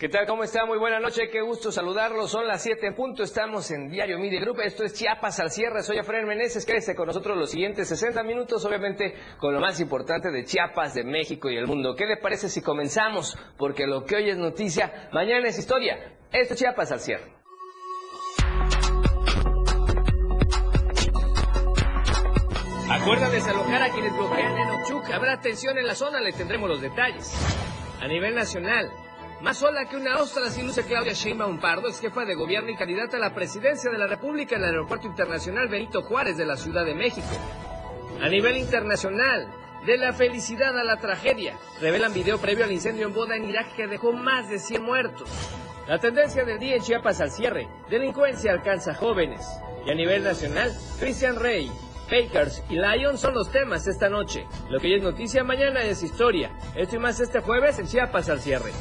¿Qué tal? ¿Cómo está? Muy buena noche, qué gusto saludarlos. Son las 7 en punto, estamos en Diario Media Group. Esto es Chiapas al cierre. Soy Efraín Meneses. Quédese con nosotros los siguientes 60 minutos, obviamente con lo más importante de Chiapas, de México y el mundo. ¿Qué le parece si comenzamos? Porque lo que hoy es noticia, mañana es historia. Esto es Chiapas al cierre. Acuerda desalojar a quienes bloquean en Ochuca. Habrá tensión en la zona, le tendremos los detalles. A nivel nacional, más sola que una ostra, así luce Claudia Sheinbaum Pardo, ex jefa de gobierno y candidata a la presidencia de la República en el Aeropuerto Internacional Benito Juárez de la Ciudad de México. A nivel internacional, de la felicidad a la tragedia, revelan video previo al incendio en boda en Irak que dejó más de 100 muertos. La tendencia del día en Chiapas al cierre, delincuencia alcanza jóvenes. Y a nivel nacional, Christian Rey, Bakers y Lion son los temas esta noche. Lo que hoy es noticia, mañana es historia. Esto y más este jueves en Chiapas al cierre.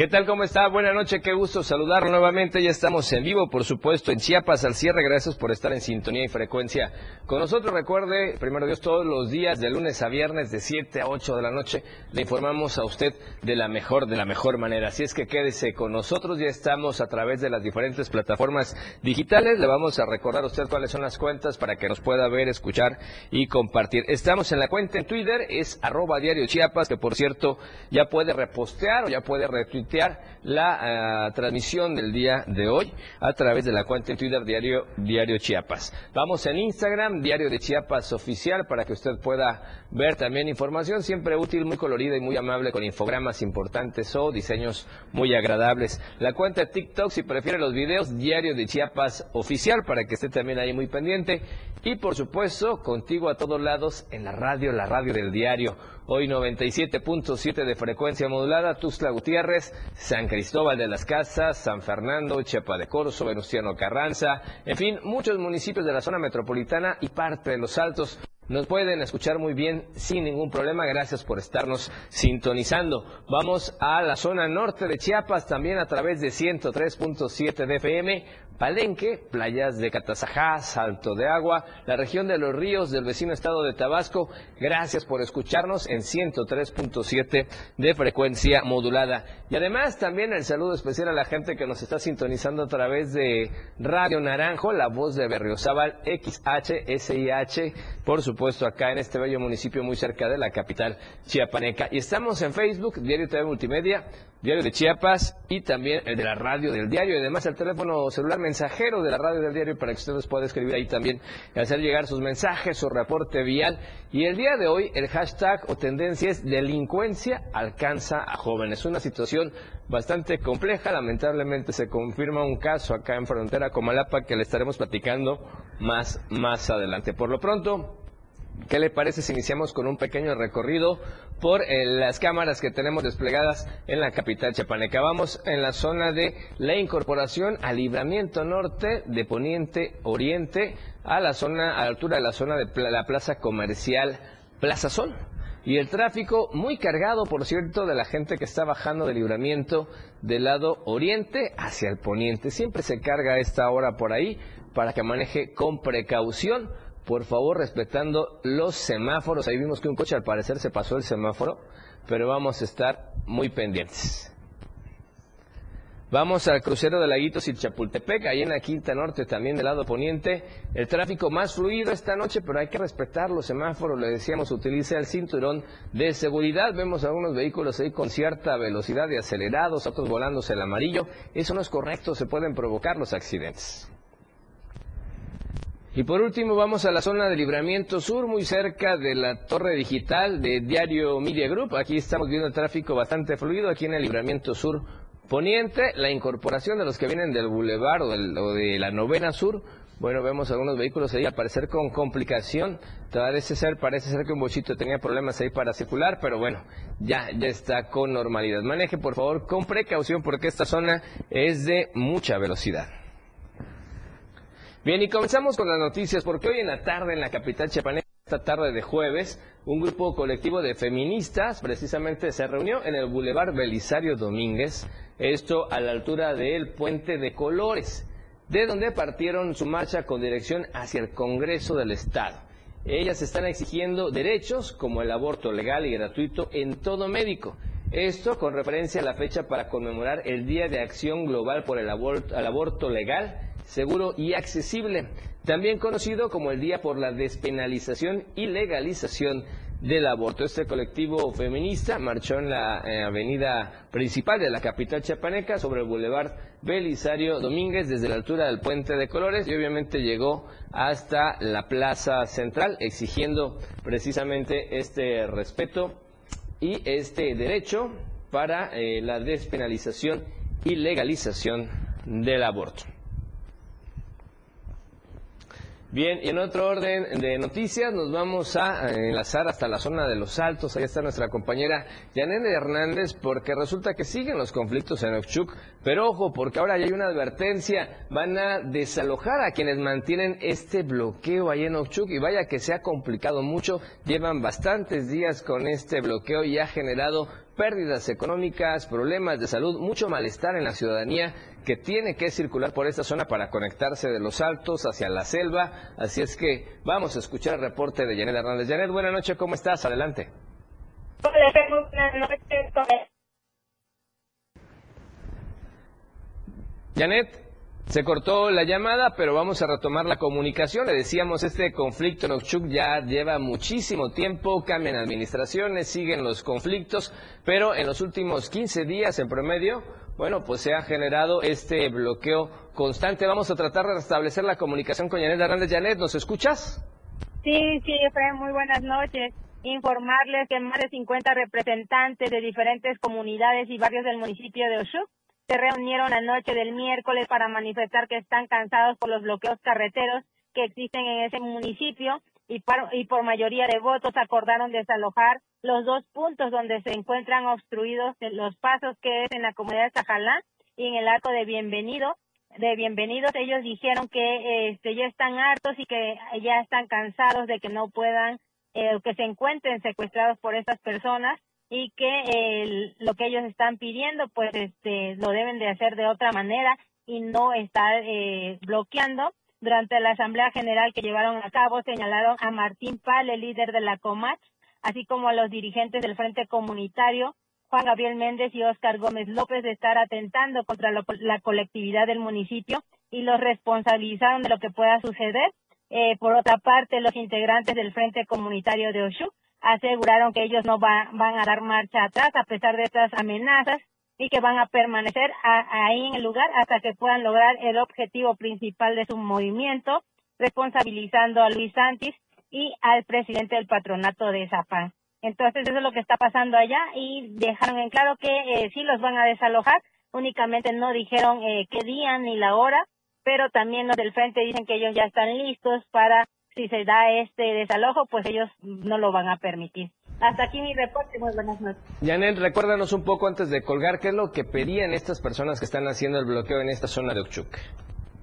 ¿Qué tal? ¿Cómo está? Buenas noches, qué gusto saludarlo nuevamente. Ya estamos en vivo, por supuesto, en Chiapas al cierre. Gracias por estar en sintonía y frecuencia con nosotros. Recuerde, primero Dios, todos los días, de lunes a viernes, de 7 a 8 de la noche, le informamos a usted de la mejor, de la mejor manera. Así es que quédese con nosotros. Ya estamos a través de las diferentes plataformas digitales. Le vamos a recordar a usted cuáles son las cuentas para que nos pueda ver, escuchar y compartir. Estamos en la cuenta en Twitter, es arroba diario Chiapas, que por cierto ya puede repostear o ya puede retuitear la eh, transmisión del día de hoy a través de la cuenta en Twitter Diario, Diario Chiapas. Vamos en Instagram, Diario de Chiapas Oficial, para que usted pueda ver también información siempre útil, muy colorida y muy amable con infogramas importantes o diseños muy agradables. La cuenta TikTok, si prefiere los videos, Diario de Chiapas Oficial, para que esté también ahí muy pendiente. Y por supuesto, contigo a todos lados en la radio, la radio del diario. Hoy 97.7 de frecuencia modulada, Tuzla Gutiérrez, San Cristóbal de las Casas, San Fernando, Chepa de Corzo, Venustiano Carranza, en fin, muchos municipios de la zona metropolitana y parte de los altos. Nos pueden escuchar muy bien sin ningún problema. Gracias por estarnos sintonizando. Vamos a la zona norte de Chiapas, también a través de 103.7 de FM. Palenque, playas de Catazajá, Salto de Agua, la región de los ríos del vecino estado de Tabasco. Gracias por escucharnos en 103.7 de frecuencia modulada. Y además también el saludo especial a la gente que nos está sintonizando a través de Radio Naranjo, la voz de Berriozábal, XHSIH, por supuesto acá en este bello municipio muy cerca de la capital chiapaneca. Y estamos en Facebook, Diario TV Multimedia, Diario de Chiapas y también el de la radio del diario. Y además el teléfono celular mensajero de la radio del diario para que ustedes puedan escribir ahí también y hacer llegar sus mensajes, su reporte vial. Y el día de hoy el hashtag o tendencia es delincuencia alcanza a jóvenes. Una situación bastante compleja. Lamentablemente se confirma un caso acá en frontera Comalapa que le estaremos platicando más, más adelante. Por lo pronto, ¿Qué le parece si iniciamos con un pequeño recorrido por eh, las cámaras que tenemos desplegadas en la capital chapaneca? Vamos en la zona de la incorporación al libramiento norte de Poniente Oriente a la zona, a la altura de la zona de la plaza comercial Plaza Sol. Y el tráfico muy cargado, por cierto, de la gente que está bajando del libramiento del lado oriente hacia el poniente. Siempre se carga esta hora por ahí para que maneje con precaución por favor respetando los semáforos. Ahí vimos que un coche al parecer se pasó el semáforo, pero vamos a estar muy pendientes. Vamos al crucero de Laguitos y Chapultepec, ahí en la Quinta Norte, también del lado poniente. El tráfico más fluido esta noche, pero hay que respetar los semáforos. Le decíamos, utilice el cinturón de seguridad. Vemos algunos vehículos ahí con cierta velocidad y acelerados, otros volándose el amarillo. Eso no es correcto, se pueden provocar los accidentes. Y por último vamos a la zona de libramiento sur, muy cerca de la torre digital de Diario Media Group. Aquí estamos viendo tráfico bastante fluido, aquí en el libramiento sur poniente, la incorporación de los que vienen del Boulevard o, de la novena sur. Bueno, vemos algunos vehículos ahí aparecer con complicación. Parece ser, parece ser que un bochito tenía problemas ahí para circular, pero bueno, ya, ya está con normalidad. Maneje por favor con precaución porque esta zona es de mucha velocidad. Bien, y comenzamos con las noticias, porque hoy en la tarde en la capital chiapaneca, esta tarde de jueves, un grupo colectivo de feministas precisamente se reunió en el Boulevard Belisario Domínguez, esto a la altura del Puente de Colores. de donde partieron su marcha con dirección hacia el Congreso del Estado. Ellas están exigiendo derechos como el aborto legal y gratuito en todo médico. Esto con referencia a la fecha para conmemorar el Día de Acción Global por el aborto, el aborto legal, seguro y accesible, también conocido como el Día por la Despenalización y Legalización del aborto. Este colectivo feminista marchó en la eh, avenida principal de la capital chiapaneca sobre el bulevar Belisario Domínguez desde la altura del puente de Colores y obviamente llegó hasta la plaza central exigiendo precisamente este respeto y este derecho para eh, la despenalización y legalización del aborto. Bien, y en otro orden de noticias nos vamos a enlazar hasta la zona de los Altos. Ahí está nuestra compañera Yanene Hernández porque resulta que siguen los conflictos en Ochuc. Pero ojo, porque ahora ya hay una advertencia. Van a desalojar a quienes mantienen este bloqueo ahí en Ochuc y vaya que se ha complicado mucho. Llevan bastantes días con este bloqueo y ha generado pérdidas económicas, problemas de salud, mucho malestar en la ciudadanía que tiene que circular por esta zona para conectarse de los altos hacia la selva. Así es que vamos a escuchar el reporte de Janet Hernández. Janet, buenas noches, ¿cómo estás? Adelante. Hola, buenas noches. Janet, se cortó la llamada, pero vamos a retomar la comunicación. Le decíamos, este conflicto en Ochuc ya lleva muchísimo tiempo, cambian administraciones, siguen los conflictos, pero en los últimos 15 días en promedio, bueno, pues se ha generado este bloqueo constante. Vamos a tratar de restablecer la comunicación con Janet Hernández. Janet, ¿nos escuchas? Sí, sí, Efraín, muy buenas noches. Informarles que más de 50 representantes de diferentes comunidades y barrios del municipio de Ochuc se reunieron la noche del miércoles para manifestar que están cansados por los bloqueos carreteros que existen en ese municipio y, y por mayoría de votos acordaron desalojar los dos puntos donde se encuentran obstruidos los pasos que es en la comunidad de Zajalá y en el arco de Bienvenido. De bienvenidos, ellos dijeron que este, ya están hartos y que ya están cansados de que no puedan, eh, que se encuentren secuestrados por estas personas y que lo que ellos están pidiendo pues este lo deben de hacer de otra manera y no estar eh, bloqueando durante la asamblea general que llevaron a cabo señalaron a Martín Pal el líder de la Comach así como a los dirigentes del Frente Comunitario Juan Gabriel Méndez y Óscar Gómez López de estar atentando contra la colectividad del municipio y los responsabilizaron de lo que pueda suceder. Eh, por otra parte, los integrantes del Frente Comunitario de Oshu aseguraron que ellos no van a dar marcha atrás a pesar de estas amenazas y que van a permanecer ahí en el lugar hasta que puedan lograr el objetivo principal de su movimiento, responsabilizando a Luis Santis y al presidente del patronato de Zapán. Entonces eso es lo que está pasando allá y dejaron en claro que eh, sí los van a desalojar, únicamente no dijeron eh, qué día ni la hora, pero también los del frente dicen que ellos ya están listos para si se da este desalojo, pues ellos no lo van a permitir. Hasta aquí mi reporte, muy buenas noches. Janet, recuérdanos un poco antes de colgar, ¿qué es lo que pedían estas personas que están haciendo el bloqueo en esta zona de Ochuc?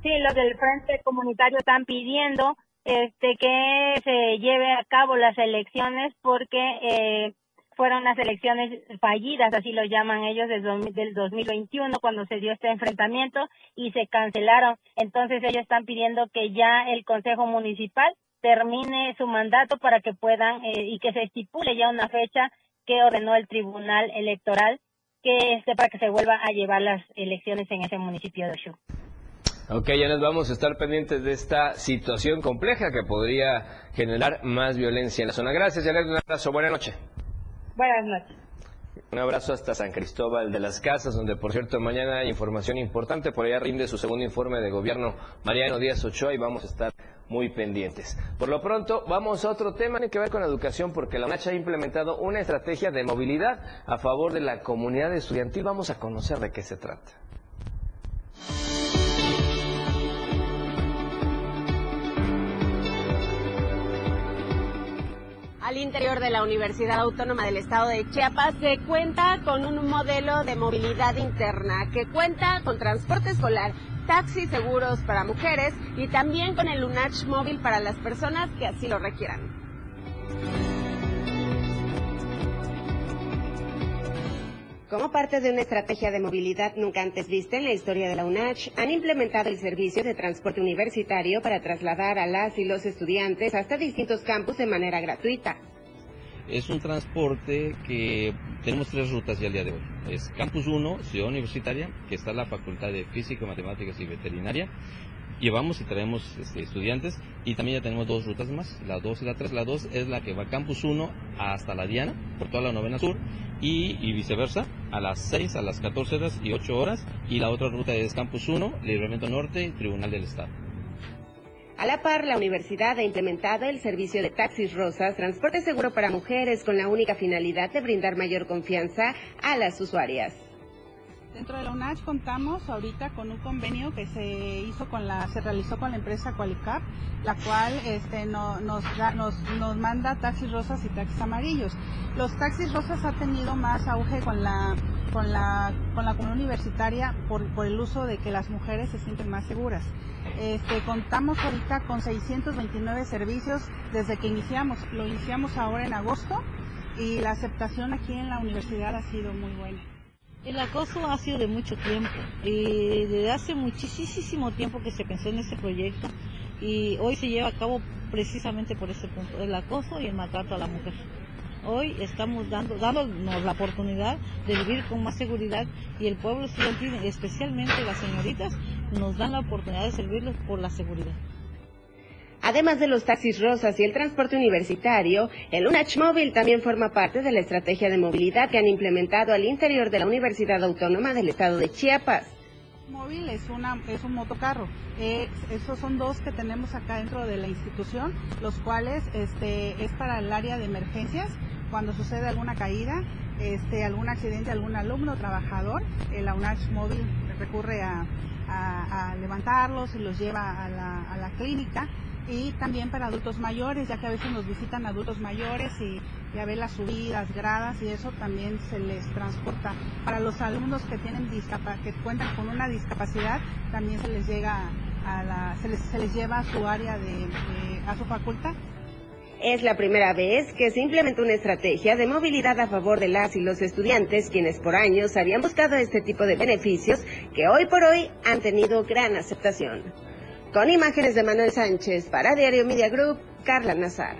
Sí, los del Frente Comunitario están pidiendo este que se lleve a cabo las elecciones porque eh, fueron las elecciones fallidas, así lo llaman ellos, del, del 2021, cuando se dio este enfrentamiento y se cancelaron. Entonces ellos están pidiendo que ya el Consejo Municipal termine su mandato para que puedan eh, y que se estipule ya una fecha que ordenó el Tribunal Electoral que este para que se vuelva a llevar las elecciones en ese municipio de Oshu. Ok, ya nos vamos a estar pendientes de esta situación compleja que podría generar más violencia en la zona. Gracias, Janet. Un abrazo. Buenas noches. Buenas noches. Un abrazo hasta San Cristóbal de las Casas, donde por cierto mañana hay información importante. Por allá rinde su segundo informe de gobierno Mariano Díaz Ochoa y vamos a estar muy pendientes. Por lo pronto, vamos a otro tema, tiene que ver con educación, porque la UNACH ha implementado una estrategia de movilidad a favor de la comunidad estudiantil. Vamos a conocer de qué se trata. Al interior de la Universidad Autónoma del Estado de Chiapas se cuenta con un modelo de movilidad interna que cuenta con transporte escolar, taxis seguros para mujeres y también con el Lunach móvil para las personas que así lo requieran. Como parte de una estrategia de movilidad nunca antes vista en la historia de la UNACH, han implementado el servicio de transporte universitario para trasladar a las y los estudiantes hasta distintos campus de manera gratuita. Es un transporte que tenemos tres rutas ya al día de hoy. Es Campus 1, Ciudad Universitaria, que está la Facultad de Física, Matemáticas y Veterinaria llevamos y traemos este, estudiantes y también ya tenemos dos rutas más, la 2 y la 3. La 2 es la que va Campus 1 hasta la Diana, por toda la novena sur, y, y, viceversa, a las 6, a las 14 horas y 8 horas, y la otra ruta es Campus 1, Libramiento Norte, Tribunal del Estado. A la par, la universidad ha implementado el servicio de taxis rosas, transporte seguro para mujeres, con la única finalidad de brindar mayor confianza a las usuarias. Dentro de la UNACH contamos ahorita con un convenio que se hizo con la, se realizó con la empresa Qualicap, la cual este, nos, nos, nos manda taxis rosas y taxis amarillos. Los taxis rosas ha tenido más auge con la con la, con la comunidad universitaria por, por el uso de que las mujeres se sienten más seguras. Este, contamos ahorita con 629 servicios desde que iniciamos. Lo iniciamos ahora en agosto y la aceptación aquí en la universidad ha sido muy buena. El acoso ha sido de mucho tiempo y desde hace muchísimo tiempo que se pensó en este proyecto y hoy se lleva a cabo precisamente por ese punto, el acoso y el maltrato a la mujer. Hoy estamos dando, dándonos la oportunidad de vivir con más seguridad y el pueblo estudiantil, especialmente las señoritas, nos dan la oportunidad de servirles por la seguridad. Además de los taxis rosas y el transporte universitario, el UNACH Móvil también forma parte de la estrategia de movilidad que han implementado al interior de la Universidad Autónoma del Estado de Chiapas. Móvil es, una, es un motocarro. Eh, esos son dos que tenemos acá dentro de la institución, los cuales este, es para el área de emergencias. Cuando sucede alguna caída, este, algún accidente, algún alumno trabajador, el UNACH Móvil recurre a, levantarlos y los lleva a la, a la clínica y también para adultos mayores, ya que a veces nos visitan adultos mayores y ya ve las subidas, gradas y eso también se les transporta. Para los alumnos que tienen que cuentan con una discapacidad, también se les llega a la, se les, se les lleva a su área de, a su facultad. Es la primera vez que se implementa una estrategia de movilidad a favor de las y los estudiantes, quienes por años habían buscado este tipo de beneficios que hoy por hoy han tenido gran aceptación. Con imágenes de Manuel Sánchez para Diario Media Group, Carla Nazar.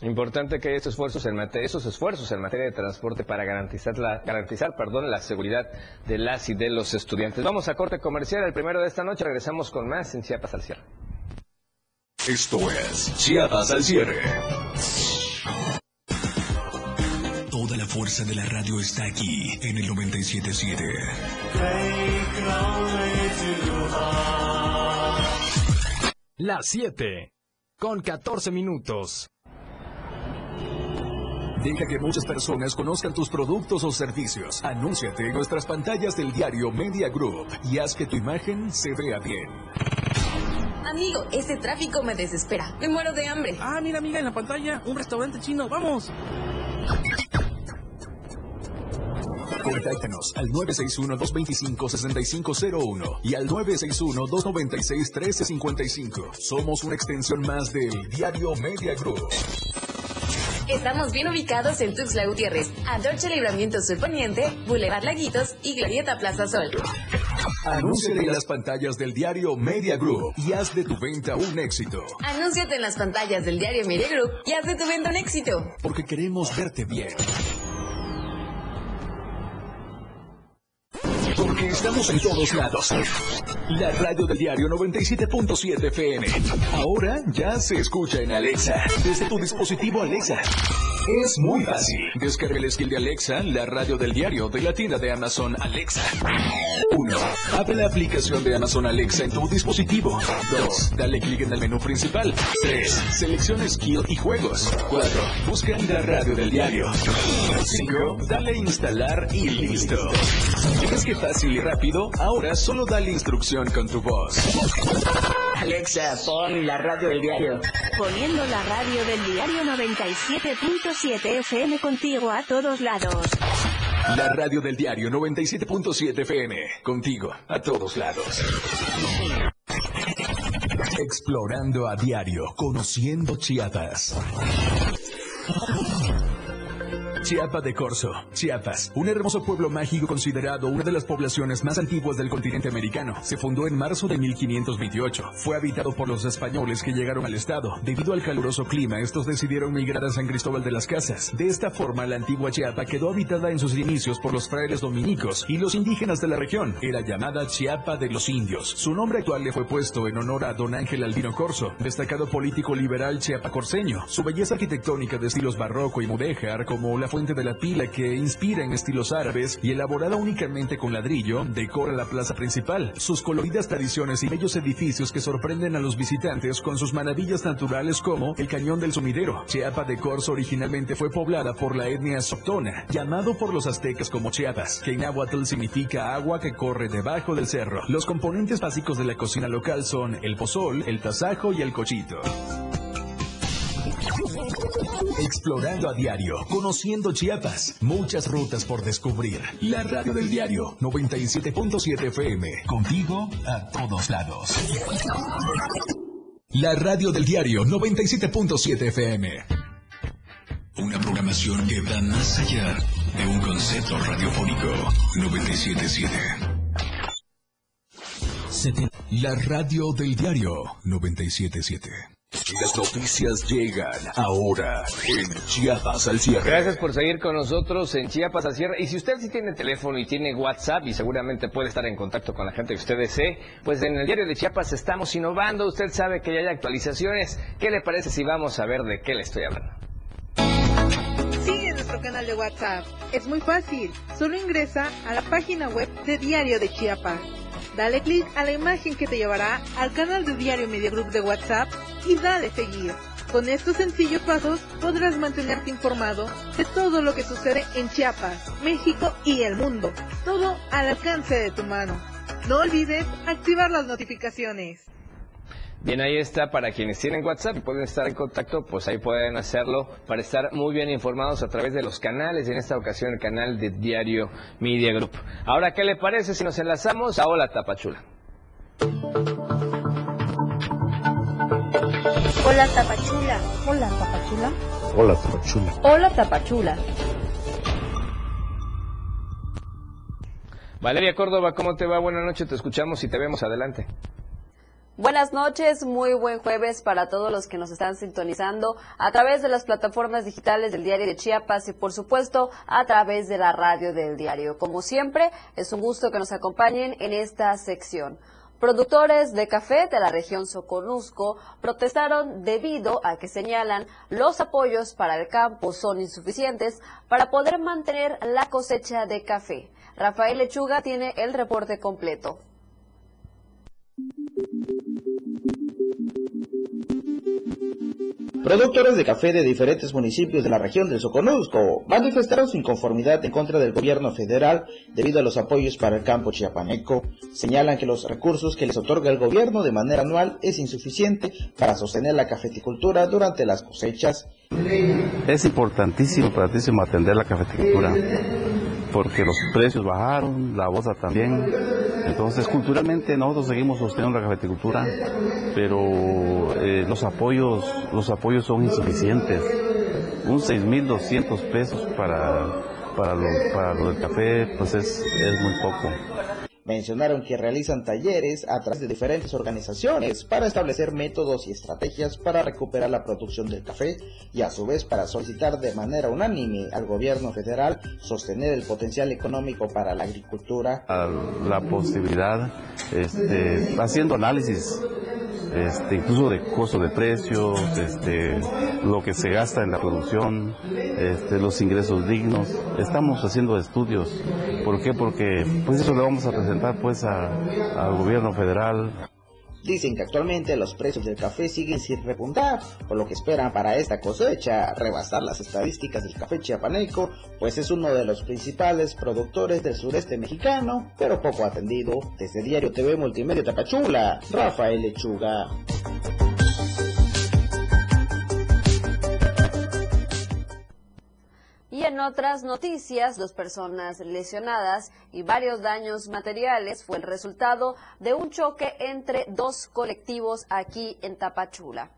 Importante que haya estos esfuerzos en materia, esos esfuerzos en materia de transporte para garantizar la, garantizar, perdón, la seguridad de las y de los estudiantes. Vamos a corte comercial el primero de esta noche. Regresamos con más en Chiapas al cierre. Esto es Chiapas al cierre. Fuerza de la radio está aquí en el 977. Las 7 con 14 minutos. Deja que muchas personas conozcan tus productos o servicios. Anúnciate en nuestras pantallas del diario Media Group y haz que tu imagen se vea bien. Amigo, este tráfico me desespera. Me muero de hambre. Ah, mira, amiga, en la pantalla, un restaurante chino. ¡Vamos! Contáctanos al 961-225-6501 y al 961-296-1355. Somos una extensión más del Diario Media Group. Estamos bien ubicados en Tuxtla Gutiérrez, Adorche Libramiento Sur Poniente, Boulevard Laguitos y Glorieta Plaza Sol. Anúnciate en las pantallas del diario Media Group y haz de tu venta un éxito. Anúnciate en las pantallas del diario Media Group y haz de tu venta un éxito. Porque queremos verte bien. Estamos en todos lados. La radio del diario 97.7 FM. Ahora ya se escucha en Alexa. Desde tu dispositivo Alexa. Es muy fácil. Descarga el skill de Alexa, la radio del diario de la tienda de Amazon Alexa. 1. Abre la aplicación de Amazon Alexa en tu dispositivo. 2. Dale clic en el menú principal. 3. Selecciona skill y juegos. 4. Busca en la radio del diario. 5. Dale instalar y listo. ¿Ves que fácil y rápido? Ahora solo dale instrucción con tu voz. Alexa, pon la radio del diario. Poniendo la radio del diario 97.7 FM contigo a todos lados. La radio del diario 97.7 FM. Contigo a todos lados. Explorando a diario, conociendo Chiapas. Chiapa de Corzo, Chiapas, un hermoso pueblo mágico considerado una de las poblaciones más antiguas del continente americano. Se fundó en marzo de 1528. Fue habitado por los españoles que llegaron al estado. Debido al caluroso clima, estos decidieron migrar a San Cristóbal de las Casas. De esta forma, la antigua Chiapa quedó habitada en sus inicios por los frailes dominicos y los indígenas de la región. Era llamada Chiapa de los Indios. Su nombre actual le fue puesto en honor a don Ángel Albino Corzo, destacado político liberal chiapacorseño. Su belleza arquitectónica de estilos barroco y mudéjar, como la fuente de la pila que inspira en estilos árabes y elaborada únicamente con ladrillo, decora la plaza principal. Sus coloridas tradiciones y bellos edificios que sorprenden a los visitantes con sus maravillas naturales como el Cañón del Sumidero. Chiapa de Corzo originalmente fue poblada por la etnia Soctona, llamado por los aztecas como Chiapas, que en náhuatl significa agua que corre debajo del cerro. Los componentes básicos de la cocina local son el pozol, el tasajo y el cochito. Explorando a diario, conociendo Chiapas, muchas rutas por descubrir. La radio del diario 97.7 FM, contigo a todos lados. La radio del diario 97.7 FM. Una programación que va más allá de un concepto radiofónico 977. La radio del diario 977. Las noticias llegan ahora en Chiapas al cierre. Gracias por seguir con nosotros en Chiapas al cierre. Y si usted sí tiene teléfono y tiene WhatsApp y seguramente puede estar en contacto con la gente que usted desee, pues en el diario de Chiapas estamos innovando. Usted sabe que ya hay actualizaciones. ¿Qué le parece si vamos a ver de qué le estoy hablando? Sigue nuestro canal de WhatsApp. Es muy fácil. Solo ingresa a la página web de Diario de Chiapas. Dale clic a la imagen que te llevará al canal de Diario Media Group de WhatsApp y dale seguir. Con estos sencillos pasos podrás mantenerte informado de todo lo que sucede en Chiapas, México y el mundo. Todo al alcance de tu mano. No olvides activar las notificaciones. Bien, ahí está para quienes tienen WhatsApp y pueden estar en contacto, pues ahí pueden hacerlo para estar muy bien informados a través de los canales, y en esta ocasión el canal de Diario Media Group. Ahora, ¿qué le parece si nos enlazamos a Hola Tapachula? Hola Tapachula. Hola Tapachula. Hola Tapachula. Hola Tapachula. Valeria Córdoba, ¿cómo te va? Buenas noches, te escuchamos y te vemos adelante. Buenas noches, muy buen jueves para todos los que nos están sintonizando a través de las plataformas digitales del Diario de Chiapas y por supuesto a través de la radio del diario. Como siempre, es un gusto que nos acompañen en esta sección. Productores de café de la región Soconusco protestaron debido a que señalan los apoyos para el campo son insuficientes para poder mantener la cosecha de café. Rafael Lechuga tiene el reporte completo. Productores de café de diferentes municipios de la región del Soconusco manifestaron su inconformidad en contra del gobierno federal debido a los apoyos para el campo chiapaneco. Señalan que los recursos que les otorga el gobierno de manera anual es insuficiente para sostener la cafeticultura durante las cosechas. Es importantísimo, importantísimo atender la cafeticultura porque los precios bajaron, la boza también. Entonces, culturalmente nosotros seguimos sosteniendo la cafeticultura, pero eh, los apoyos, los apoyos son insuficientes. Un 6.200 pesos para para lo, para lo del café, pues es, es muy poco. Mencionaron que realizan talleres a través de diferentes organizaciones para establecer métodos y estrategias para recuperar la producción del café y a su vez para solicitar de manera unánime al gobierno federal sostener el potencial económico para la agricultura. La posibilidad, este, haciendo análisis este, incluso de costo de precios, este, lo que se gasta en la producción, este, los ingresos dignos. Estamos haciendo estudios. ¿Por qué? Porque pues eso lo vamos a presentar pues al gobierno federal. Dicen que actualmente los precios del café siguen sin repuntar, por lo que esperan para esta cosecha rebasar las estadísticas del café chiapaneco, pues es uno de los principales productores del sureste mexicano, pero poco atendido. Desde Diario TV Multimedia Tapachula, Rafael Lechuga. En otras noticias, dos personas lesionadas y varios daños materiales fue el resultado de un choque entre dos colectivos aquí en Tapachula.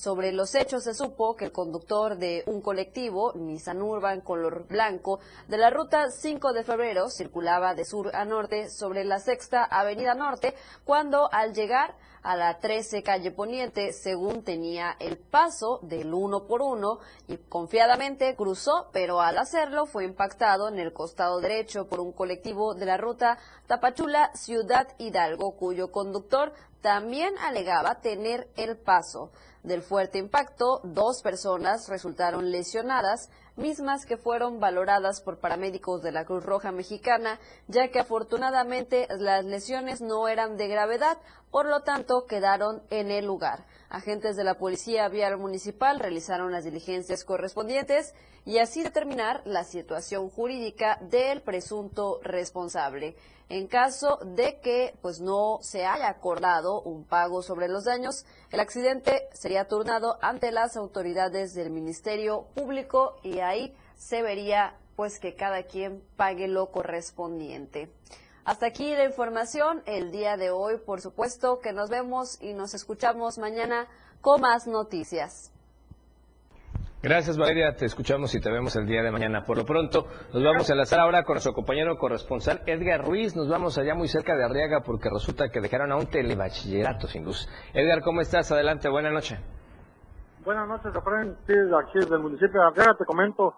Sobre los hechos se supo que el conductor de un colectivo, Nissan Urban color blanco, de la ruta 5 de febrero circulaba de sur a norte sobre la sexta avenida norte cuando al llegar a la 13 calle Poniente, según tenía el paso del uno por uno y confiadamente cruzó, pero al hacerlo fue impactado en el costado derecho por un colectivo de la ruta Tapachula Ciudad Hidalgo, cuyo conductor también alegaba tener el paso. Del fuerte impacto, dos personas resultaron lesionadas, mismas que fueron valoradas por paramédicos de la Cruz Roja Mexicana, ya que afortunadamente las lesiones no eran de gravedad, por lo tanto quedaron en el lugar. Agentes de la Policía Vial Municipal realizaron las diligencias correspondientes y así determinar la situación jurídica del presunto responsable. En caso de que pues no se haya acordado un pago sobre los daños, el accidente sería turnado ante las autoridades del Ministerio Público y ahí se vería pues que cada quien pague lo correspondiente. Hasta aquí la información el día de hoy, por supuesto que nos vemos y nos escuchamos mañana con más noticias. Gracias Valeria, te escuchamos y te vemos el día de mañana. Por lo pronto, nos vamos a enlazar ahora con nuestro compañero corresponsal Edgar Ruiz. Nos vamos allá muy cerca de Arriaga porque resulta que dejaron a un telebachillerato sin luz. Edgar, ¿cómo estás? Adelante, buena noche. Buenas noches, Efraín. Sí, aquí del municipio de Arriaga te comento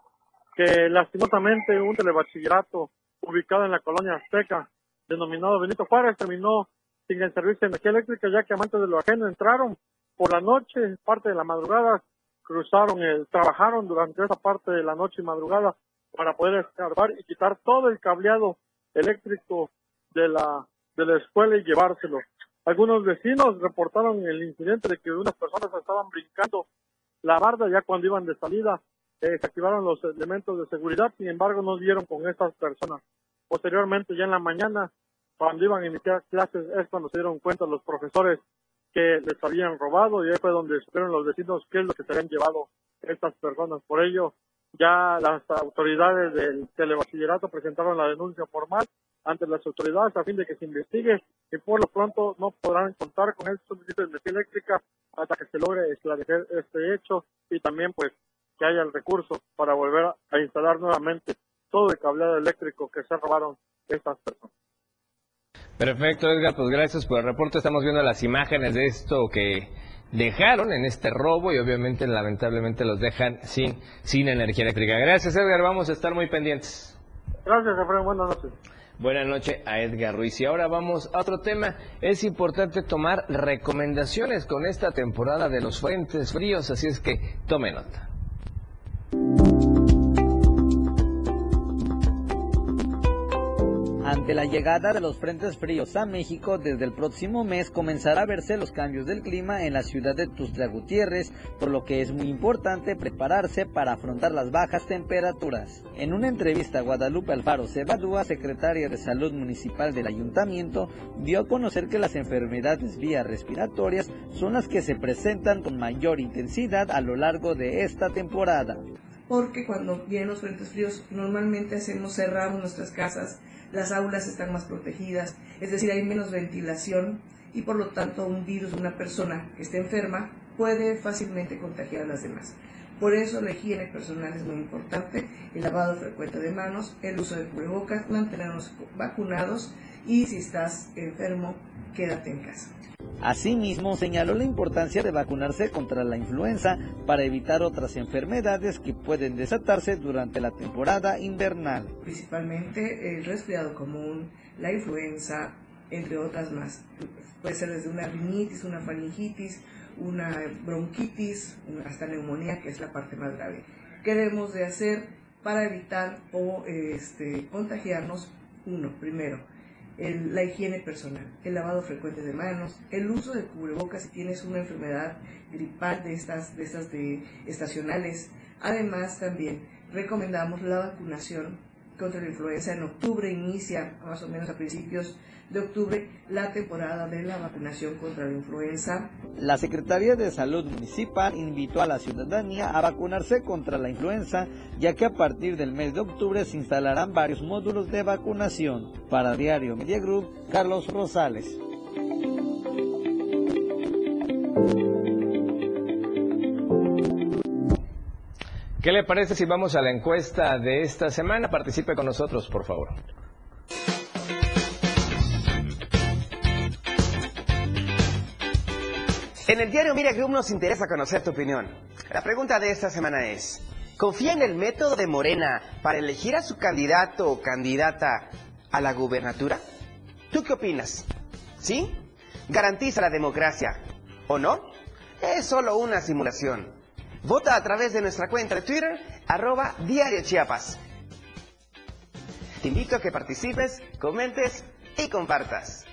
que lastimosamente un telebachillerato ubicado en la colonia Azteca, denominado Benito Juárez, terminó sin el servicio de energía eléctrica ya que amantes de lo ajeno entraron por la noche, parte de la madrugada, cruzaron, el, trabajaron durante esa parte de la noche y madrugada para poder escarbar y quitar todo el cableado eléctrico de la, de la escuela y llevárselo. Algunos vecinos reportaron el incidente de que unas personas estaban brincando la barda ya cuando iban de salida, eh, se activaron los elementos de seguridad, sin embargo no dieron con estas personas. Posteriormente, ya en la mañana, cuando iban a iniciar clases, es cuando se dieron cuenta los profesores que les habían robado y ahí fue donde supieron los vecinos qué es lo que se habían llevado estas personas. Por ello, ya las autoridades del telebachillerato presentaron la denuncia formal ante las autoridades a fin de que se investigue y por lo pronto no podrán contar con el suministro de energía hasta que se logre esclarecer este hecho y también pues que haya el recurso para volver a instalar nuevamente todo el cableado eléctrico que se robaron estas personas. Perfecto, Edgar, pues gracias por el reporte. Estamos viendo las imágenes de esto que dejaron en este robo y obviamente lamentablemente los dejan sin, sin energía eléctrica. Gracias, Edgar, vamos a estar muy pendientes. Gracias, Efraín, buenas noches. Buenas noches a Edgar Ruiz. Y ahora vamos a otro tema. Es importante tomar recomendaciones con esta temporada de los frentes fríos, así es que tome nota. Ante la llegada de los frentes fríos a México, desde el próximo mes comenzará a verse los cambios del clima en la ciudad de Tuxtla Gutiérrez, por lo que es muy importante prepararse para afrontar las bajas temperaturas. En una entrevista, Guadalupe Alfaro Cebadúa, secretaria de Salud Municipal del Ayuntamiento, dio a conocer que las enfermedades vías respiratorias son las que se presentan con mayor intensidad a lo largo de esta temporada. Porque cuando vienen los frentes fríos, normalmente hacemos cerramos nuestras casas las aulas están más protegidas, es decir, hay menos ventilación y por lo tanto un virus, una persona que esté enferma, puede fácilmente contagiar a las demás. Por eso la higiene personal es muy importante, el lavado frecuente de manos, el uso de cubrebocas, mantenernos vacunados y si estás enfermo, quédate en casa. Asimismo, señaló la importancia de vacunarse contra la influenza para evitar otras enfermedades que pueden desatarse durante la temporada invernal. Principalmente el resfriado común, la influenza, entre otras más. Puede ser desde una rinitis, una faringitis, una bronquitis, hasta neumonía, que es la parte más grave. ¿Qué debemos de hacer para evitar o este, contagiarnos? Uno, primero, la higiene personal, el lavado frecuente de manos, el uso de cubrebocas si tienes una enfermedad gripal de estas, de estas de estacionales. Además, también recomendamos la vacunación contra la influenza. En octubre inicia, más o menos a principios de octubre la temporada de la vacunación contra la influenza. La Secretaría de Salud Municipal invitó a la ciudadanía a vacunarse contra la influenza, ya que a partir del mes de octubre se instalarán varios módulos de vacunación. Para Diario Media Group, Carlos Rosales. ¿Qué le parece si vamos a la encuesta de esta semana? Participe con nosotros, por favor. En el diario Mira nos interesa conocer tu opinión. La pregunta de esta semana es, ¿confía en el método de Morena para elegir a su candidato o candidata a la gubernatura? ¿Tú qué opinas? ¿Sí? ¿Garantiza la democracia o no? Es solo una simulación. Vota a través de nuestra cuenta de Twitter, arroba Diario Chiapas. Te invito a que participes, comentes y compartas.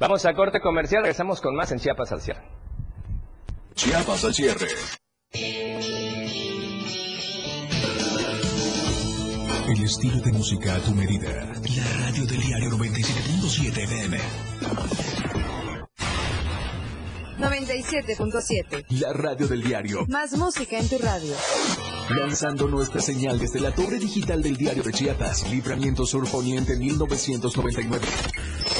Vamos a corte comercial, regresamos con más en Chiapas al cierre. Chiapas al cierre. El estilo de música a tu medida. La radio del diario 97.7 FM. 97.7. La radio del diario. Más música en tu radio. Lanzando nuestra señal desde la torre digital del diario de Chiapas, Libramiento Sur Poniente 1999.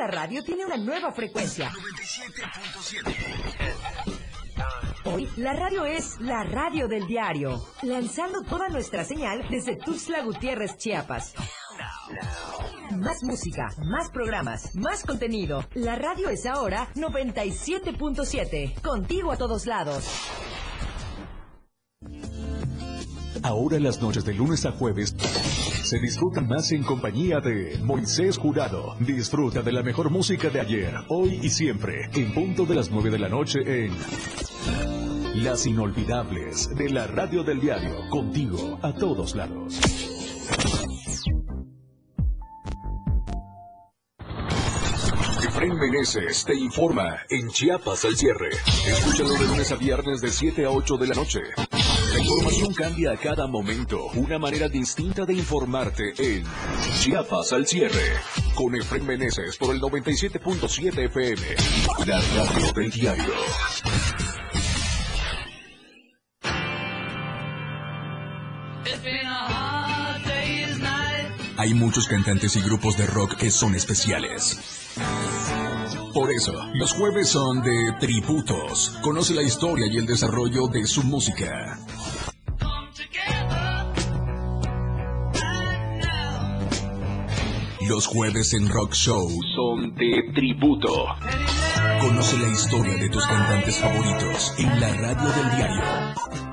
La radio tiene una nueva frecuencia. Hoy la radio es la radio del diario, lanzando toda nuestra señal desde Tuxtla Gutiérrez, Chiapas. Más música, más programas, más contenido. La radio es ahora 97.7, contigo a todos lados. Ahora las noches de lunes a jueves se disfrutan más en compañía de Moisés Jurado. Disfruta de la mejor música de ayer, hoy y siempre, en punto de las 9 de la noche en Las Inolvidables de la Radio del Diario, contigo a todos lados. Efraín Meneses te informa en Chiapas al cierre. Escúchalo de lunes a viernes de 7 a 8 de la noche. La información cambia a cada momento. Una manera distinta de informarte en Chiapas al cierre. Con Efraín Meneses por el 97.7 FM. La radio del diario. Hay muchos cantantes y grupos de rock que son especiales. Por eso, los jueves son de tributos. Conoce la historia y el desarrollo de su música. Los jueves en Rock Show son de tributo. Conoce la historia de tus cantantes favoritos en la radio del diario.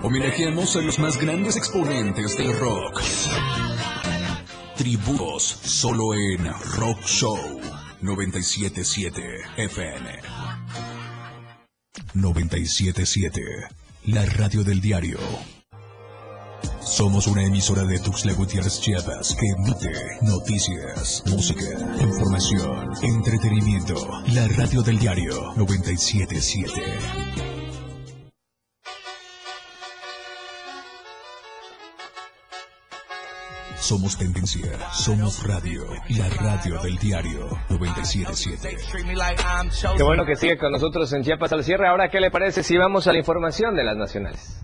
Homenajeamos a los más grandes exponentes del rock. Tributos solo en Rock Show 977 FM. 977, la radio del diario. Somos una emisora de Tuxtla Gutiérrez Chiapas que emite noticias, música, información, entretenimiento. La radio del diario 977. Somos tendencia, somos radio, la radio del diario 977. Qué bueno que sigue con nosotros en Chiapas al cierre. Ahora, ¿qué le parece si vamos a la información de las nacionales?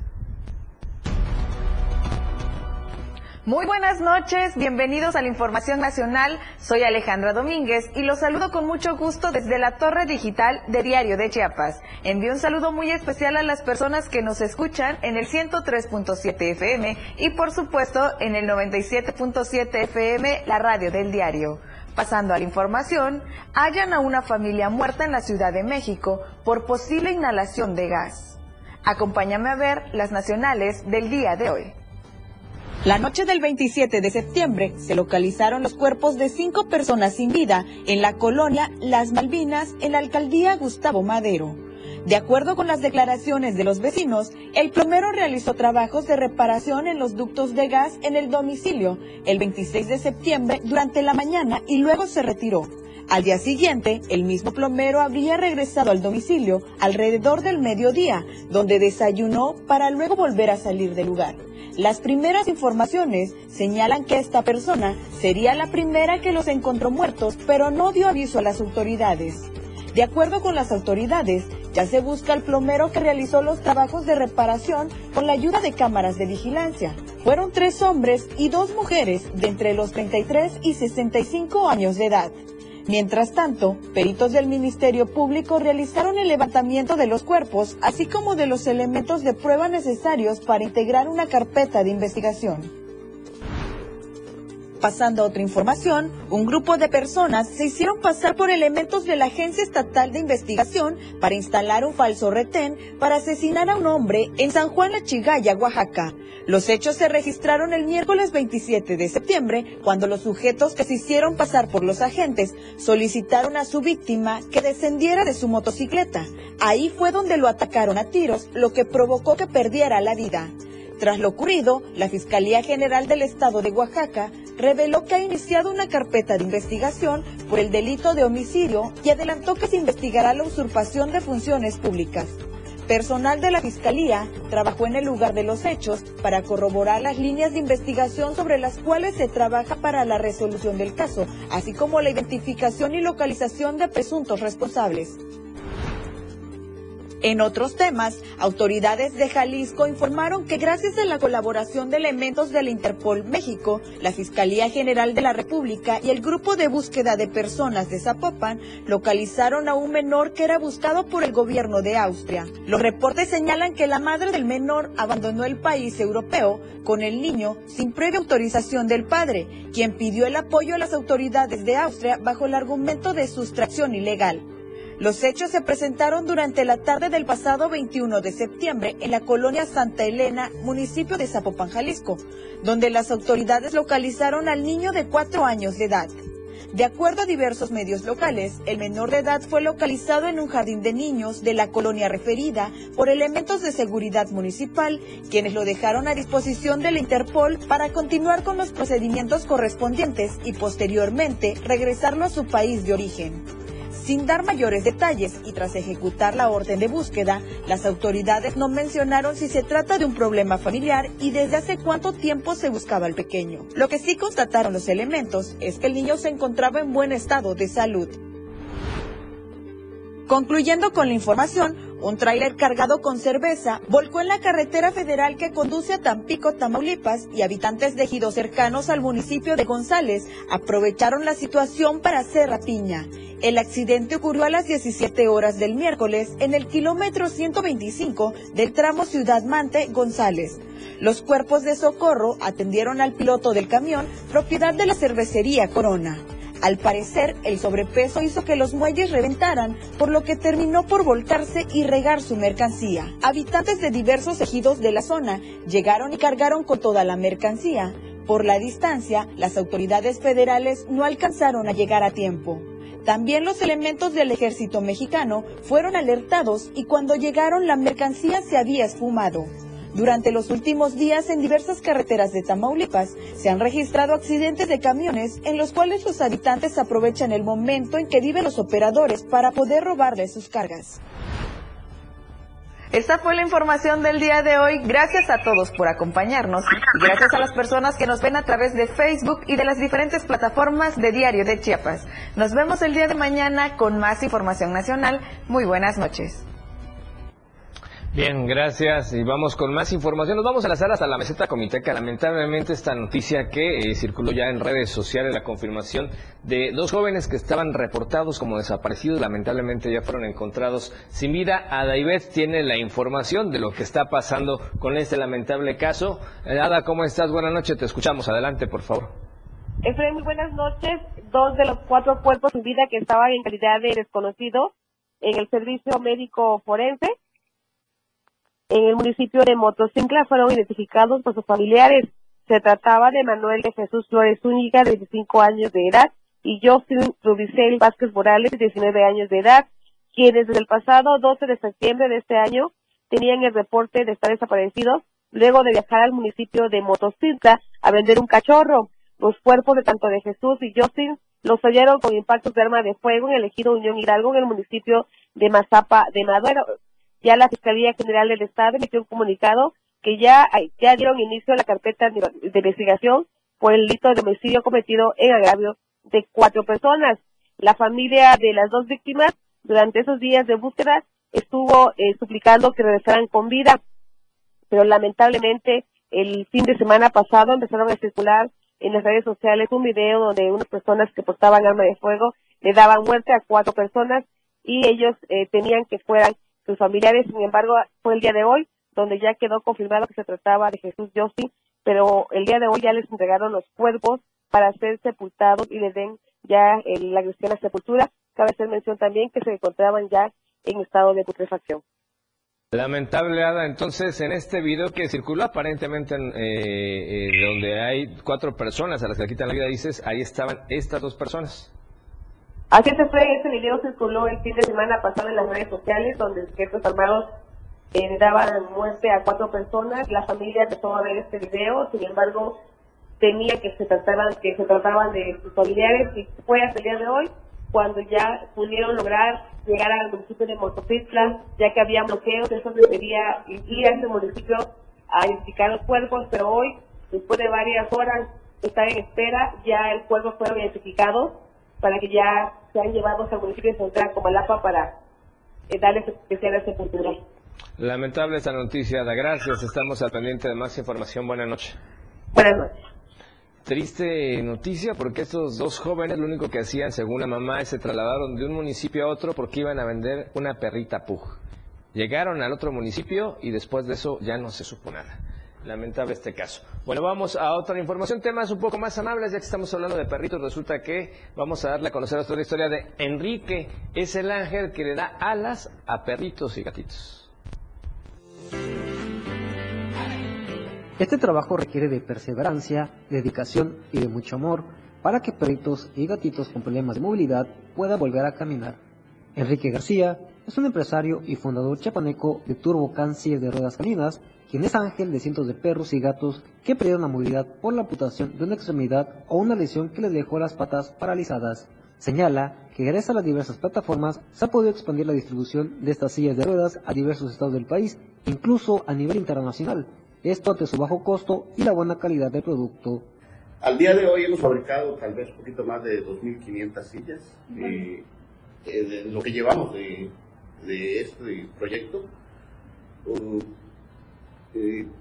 Muy buenas noches, bienvenidos a la Información Nacional. Soy Alejandra Domínguez y los saludo con mucho gusto desde la Torre Digital de Diario de Chiapas. Envío un saludo muy especial a las personas que nos escuchan en el 103.7 FM y por supuesto en el 97.7 FM, la radio del diario. Pasando a la información, hallan a una familia muerta en la Ciudad de México por posible inhalación de gas. Acompáñame a ver las nacionales del día de hoy. La noche del 27 de septiembre se localizaron los cuerpos de cinco personas sin vida en la colonia Las Malvinas, en la alcaldía Gustavo Madero. De acuerdo con las declaraciones de los vecinos, el plomero realizó trabajos de reparación en los ductos de gas en el domicilio el 26 de septiembre durante la mañana y luego se retiró. Al día siguiente, el mismo plomero habría regresado al domicilio alrededor del mediodía, donde desayunó para luego volver a salir del lugar. Las primeras informaciones señalan que esta persona sería la primera que los encontró muertos, pero no dio aviso a las autoridades. De acuerdo con las autoridades, ya se busca al plomero que realizó los trabajos de reparación con la ayuda de cámaras de vigilancia. Fueron tres hombres y dos mujeres de entre los 33 y 65 años de edad. Mientras tanto, peritos del Ministerio Público realizaron el levantamiento de los cuerpos, así como de los elementos de prueba necesarios para integrar una carpeta de investigación. Pasando a otra información, un grupo de personas se hicieron pasar por elementos de la Agencia Estatal de Investigación para instalar un falso retén para asesinar a un hombre en San Juan La Chigaya, Oaxaca. Los hechos se registraron el miércoles 27 de septiembre, cuando los sujetos que se hicieron pasar por los agentes solicitaron a su víctima que descendiera de su motocicleta. Ahí fue donde lo atacaron a tiros, lo que provocó que perdiera la vida. Tras lo ocurrido, la Fiscalía General del Estado de Oaxaca reveló que ha iniciado una carpeta de investigación por el delito de homicidio y adelantó que se investigará la usurpación de funciones públicas. Personal de la Fiscalía trabajó en el lugar de los hechos para corroborar las líneas de investigación sobre las cuales se trabaja para la resolución del caso, así como la identificación y localización de presuntos responsables. En otros temas, autoridades de Jalisco informaron que gracias a la colaboración de elementos de la Interpol México, la Fiscalía General de la República y el Grupo de Búsqueda de Personas de Zapopan localizaron a un menor que era buscado por el gobierno de Austria. Los reportes señalan que la madre del menor abandonó el país europeo con el niño sin previa autorización del padre, quien pidió el apoyo a las autoridades de Austria bajo el argumento de sustracción ilegal. Los hechos se presentaron durante la tarde del pasado 21 de septiembre en la colonia Santa Elena, municipio de Zapopan, Jalisco, donde las autoridades localizaron al niño de cuatro años de edad. De acuerdo a diversos medios locales, el menor de edad fue localizado en un jardín de niños de la colonia referida por elementos de seguridad municipal, quienes lo dejaron a disposición de la Interpol para continuar con los procedimientos correspondientes y posteriormente regresarlo a su país de origen. Sin dar mayores detalles y tras ejecutar la orden de búsqueda, las autoridades no mencionaron si se trata de un problema familiar y desde hace cuánto tiempo se buscaba al pequeño. Lo que sí constataron los elementos es que el niño se encontraba en buen estado de salud. Concluyendo con la información, un tráiler cargado con cerveza volcó en la carretera federal que conduce a Tampico, Tamaulipas, y habitantes de ejidos cercanos al municipio de González aprovecharon la situación para hacer rapiña. El accidente ocurrió a las 17 horas del miércoles en el kilómetro 125 del tramo Ciudad Mante, González. Los cuerpos de socorro atendieron al piloto del camión, propiedad de la cervecería Corona. Al parecer, el sobrepeso hizo que los muelles reventaran, por lo que terminó por volcarse y regar su mercancía. Habitantes de diversos ejidos de la zona llegaron y cargaron con toda la mercancía. Por la distancia, las autoridades federales no alcanzaron a llegar a tiempo. También los elementos del ejército mexicano fueron alertados y cuando llegaron la mercancía se había esfumado. Durante los últimos días en diversas carreteras de Tamaulipas se han registrado accidentes de camiones en los cuales los habitantes aprovechan el momento en que viven los operadores para poder robarles sus cargas. Esta fue la información del día de hoy. Gracias a todos por acompañarnos gracias a las personas que nos ven a través de Facebook y de las diferentes plataformas de Diario de Chiapas. Nos vemos el día de mañana con más información nacional. Muy buenas noches. Bien, gracias. Y vamos con más información. Nos vamos a lanzar hasta la meseta comiteca. Lamentablemente esta noticia que eh, circuló ya en redes sociales, la confirmación de dos jóvenes que estaban reportados como desaparecidos, lamentablemente ya fueron encontrados sin vida. Adaibet tiene la información de lo que está pasando con este lamentable caso. Eh, Ada, ¿cómo estás? Buenas noches, te escuchamos. Adelante, por favor. Efraín, muy buenas noches. Dos de los cuatro cuerpos sin vida que estaban en calidad de desconocidos en el servicio médico forense en el municipio de Motocincla fueron identificados por sus familiares. Se trataba de Manuel de Jesús Flores Zúñiga, de 25 años de edad, y Justin Rubicel Vázquez Morales, de 19 años de edad. quienes desde el pasado 12 de septiembre de este año tenían el reporte de estar desaparecidos luego de viajar al municipio de Motocicla a vender un cachorro. Los cuerpos de tanto de Jesús y Justin los hallaron con impactos de arma de fuego en el ejido Unión Hidalgo en el municipio de Mazapa de Madero. Ya la Fiscalía General del Estado emitió un comunicado que ya, ya dieron inicio a la carpeta de investigación por el delito de homicidio cometido en agravio de cuatro personas. La familia de las dos víctimas durante esos días de búsqueda estuvo eh, suplicando que regresaran con vida, pero lamentablemente el fin de semana pasado empezaron a circular en las redes sociales un video donde unas personas que portaban arma de fuego le daban muerte a cuatro personas y ellos eh, temían que fueran sus familiares. Sin embargo, fue el día de hoy donde ya quedó confirmado que se trataba de Jesús Yossi, pero el día de hoy ya les entregaron los cuerpos para ser sepultados y le den ya la agresión a sepultura. Cabe hacer mención también que se encontraban ya en estado de putrefacción. Lamentable, Ada. Entonces, en este video que circuló aparentemente en, eh, eh, donde hay cuatro personas a las que le quitan la vida, dices, ahí estaban estas dos personas. Así se fue, ese video circuló el fin de semana pasado en las redes sociales, donde sujetos armados eh, daban muerte a cuatro personas. La familia empezó a ver este video, sin embargo, temía que se trataban, que se trataban de sus familiares y fue hasta el día de hoy cuando ya pudieron lograr llegar al municipio de Motocicla, ya que había bloqueos, eso debería ir a ese municipio a identificar los cuerpos, pero hoy, después de varias horas estar en espera, ya el cuerpo fueron identificados para que ya sean llevados al municipio de Central Comalapa para eh, darles especial sepultura. Lamentable esta noticia, da gracias, estamos al pendiente de más información. Buenas noches. Buenas noches. Triste noticia porque estos dos jóvenes lo único que hacían, según la mamá, se trasladaron de un municipio a otro porque iban a vender una perrita pug. Llegaron al otro municipio y después de eso ya no se supo nada. Lamentable este caso. Bueno, vamos a otra información, temas un poco más amables, ya que estamos hablando de perritos. Resulta que vamos a darle a conocer otra historia de Enrique. Es el ángel que le da alas a perritos y gatitos. Este trabajo requiere de perseverancia, dedicación y de mucho amor para que perritos y gatitos con problemas de movilidad puedan volver a caminar. Enrique García es un empresario y fundador chapaneco de Turbo Cáncer de Ruedas Caninas, quien es ángel de cientos de perros y gatos que perdieron la movilidad por la amputación de una extremidad o una lesión que les dejó las patas paralizadas. Señala que gracias a las diversas plataformas se ha podido expandir la distribución de estas sillas de ruedas a diversos estados del país, incluso a nivel internacional, esto ante su bajo costo y la buena calidad del producto. Al día de hoy hemos fabricado tal vez un poquito más de 2.500 sillas. Eh, eh, lo que llevamos de, este proyecto, uh,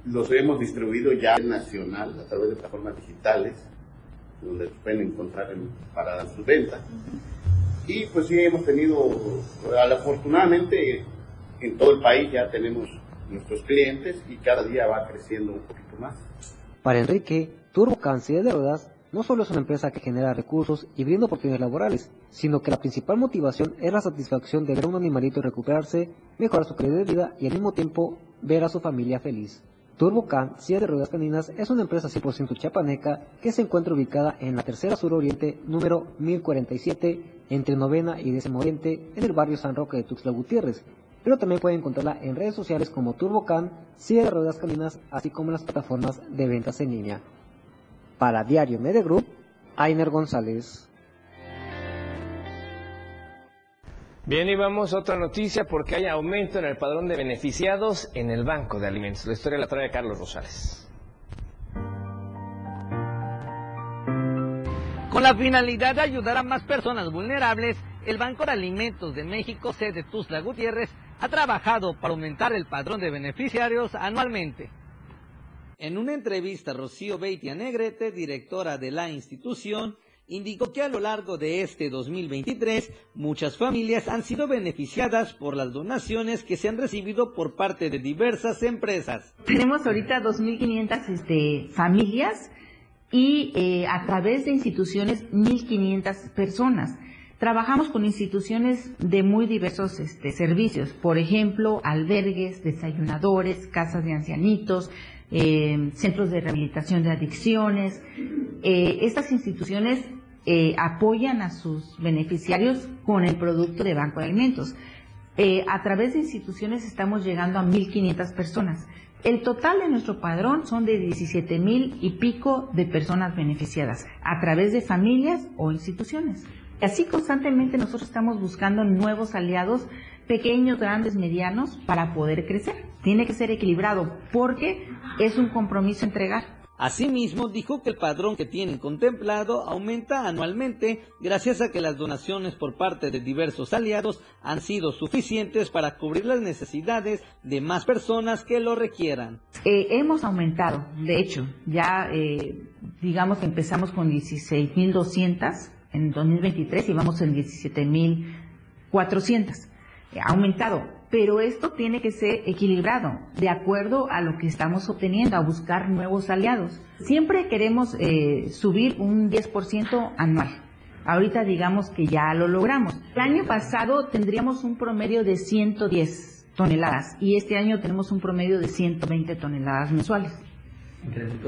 los hemos distribuido ya en nacional a través de plataformas digitales, donde pueden encontrar para sus ventas. Y pues sí, hemos tenido, afortunadamente, en todo el país ya tenemos nuestros clientes y cada día va creciendo un poquito más. Para Enrique, Turbo Cáncer de Ruedas no solo es una empresa que genera recursos y brinda oportunidades laborales, sino que la principal motivación es la satisfacción de ver a un animalito recuperarse, mejorar su calidad de vida y al mismo tiempo ver a su familia feliz. Turbocan, Silla de Ruedas Caninas, es una empresa 100% chapaneca que se encuentra ubicada en la tercera suroriente, número 1047, entre novena y décimo oriente, en el barrio San Roque de Tuxtla Gutiérrez, pero también pueden encontrarla en redes sociales como TurboCan, Silla de Ruedas Caninas, así como en las plataformas de ventas en línea. Para Diario Media Group, Ainer González. Bien, y vamos a otra noticia porque hay aumento en el padrón de beneficiados en el Banco de Alimentos. La historia la trae Carlos Rosales. Con la finalidad de ayudar a más personas vulnerables, el Banco de Alimentos de México, sede Tuzla Gutiérrez, ha trabajado para aumentar el padrón de beneficiarios anualmente. En una entrevista, Rocío Beitia Negrete, directora de la institución, indicó que a lo largo de este 2023 muchas familias han sido beneficiadas por las donaciones que se han recibido por parte de diversas empresas. Tenemos ahorita 2.500 este, familias y eh, a través de instituciones 1.500 personas. Trabajamos con instituciones de muy diversos este, servicios, por ejemplo, albergues, desayunadores, casas de ancianitos, eh, centros de rehabilitación de adicciones. Eh, estas instituciones eh, apoyan a sus beneficiarios con el producto de Banco de Alimentos. A través de instituciones estamos llegando a 1.500 personas. El total de nuestro padrón son de 17 mil y pico de personas beneficiadas a través de familias o instituciones. Así constantemente nosotros estamos buscando nuevos aliados, pequeños, grandes, medianos, para poder crecer. Tiene que ser equilibrado porque es un compromiso entregar. Asimismo, dijo que el padrón que tienen contemplado aumenta anualmente gracias a que las donaciones por parte de diversos aliados han sido suficientes para cubrir las necesidades de más personas que lo requieran. Eh, hemos aumentado, de hecho, ya eh, digamos que empezamos con 16.200 en 2023 y vamos en 17.400. Ha aumentado, pero esto tiene que ser equilibrado de acuerdo a lo que estamos obteniendo, a buscar nuevos aliados. Siempre queremos eh, subir un 10% anual. Ahorita digamos que ya lo logramos. El año pasado tendríamos un promedio de 110 toneladas y este año tenemos un promedio de 120 toneladas mensuales.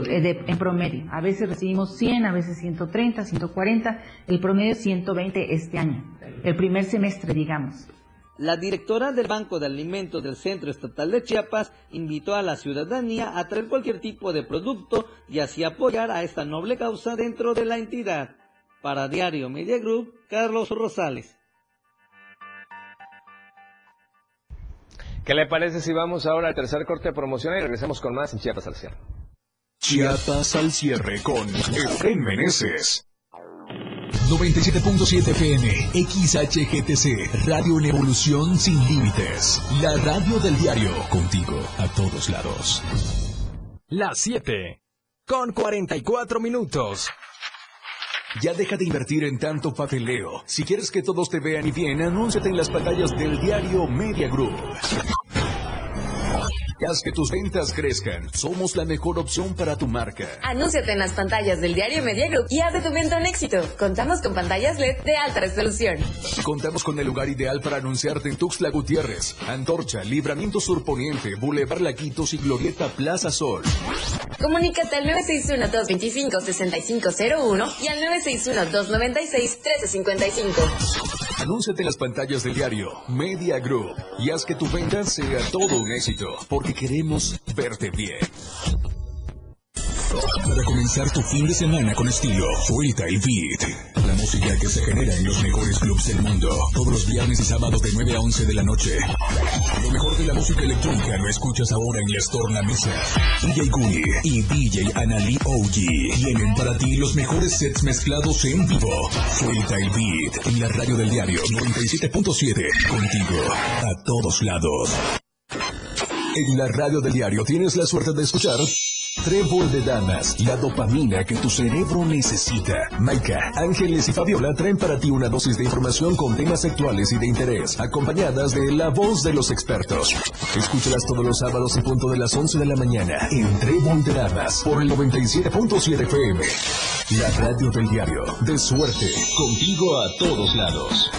Eh, en promedio. A veces recibimos 100, a veces 130, 140. El promedio es 120 este año. El primer semestre, digamos. La directora del Banco de Alimentos del Centro Estatal de Chiapas invitó a la ciudadanía a traer cualquier tipo de producto y así apoyar a esta noble causa dentro de la entidad. Para Diario Media Group, Carlos Rosales. ¿Qué le parece si vamos ahora al tercer corte de promoción y regresamos con más en Chiapas al cierre? Chiapas al cierre con Efren Meneses. 97.7 FM, XHGTC, Radio en Evolución Sin Límites. La radio del diario, contigo a todos lados. Las 7, con 44 minutos. Ya deja de invertir en tanto papeleo. Si quieres que todos te vean y bien, anúnciate en las pantallas del diario Media Group. Haz que tus ventas crezcan. Somos la mejor opción para tu marca. Anúnciate en las pantallas del diario Media Group y haz de tu venta un éxito. Contamos con pantallas LED de alta resolución. Contamos con el lugar ideal para anunciarte en Tuxtla Gutiérrez, Antorcha, Libramiento Surponiente, Boulevard Laquitos y Glorieta Plaza Sol. Comunícate al 961-225-6501 y al 961-296-1355. Anúnciate en las pantallas del diario Media Group y haz que tu venta sea todo un éxito, porque queremos verte bien. Para comenzar tu fin de semana con estilo, Fuita y Beat. La música que se genera en los mejores clubs del mundo. Todos los viernes y sábados de 9 a 11 de la noche. Lo mejor de la música electrónica lo escuchas ahora en Les Tornamesa. DJ Guni y DJ Anali OG tienen para ti los mejores sets mezclados en vivo. Fuita y Beat en la radio del diario 97.7. Contigo a todos lados. En la radio del diario tienes la suerte de escuchar Trébol de Damas, la dopamina que tu cerebro necesita. Maika, Ángeles y Fabiola traen para ti una dosis de información con temas actuales y de interés, acompañadas de la voz de los expertos. Escúchalas todos los sábados en punto de las 11 de la mañana en Trébol de Damas por el 97.7 FM. La radio del diario, de suerte, contigo a todos lados.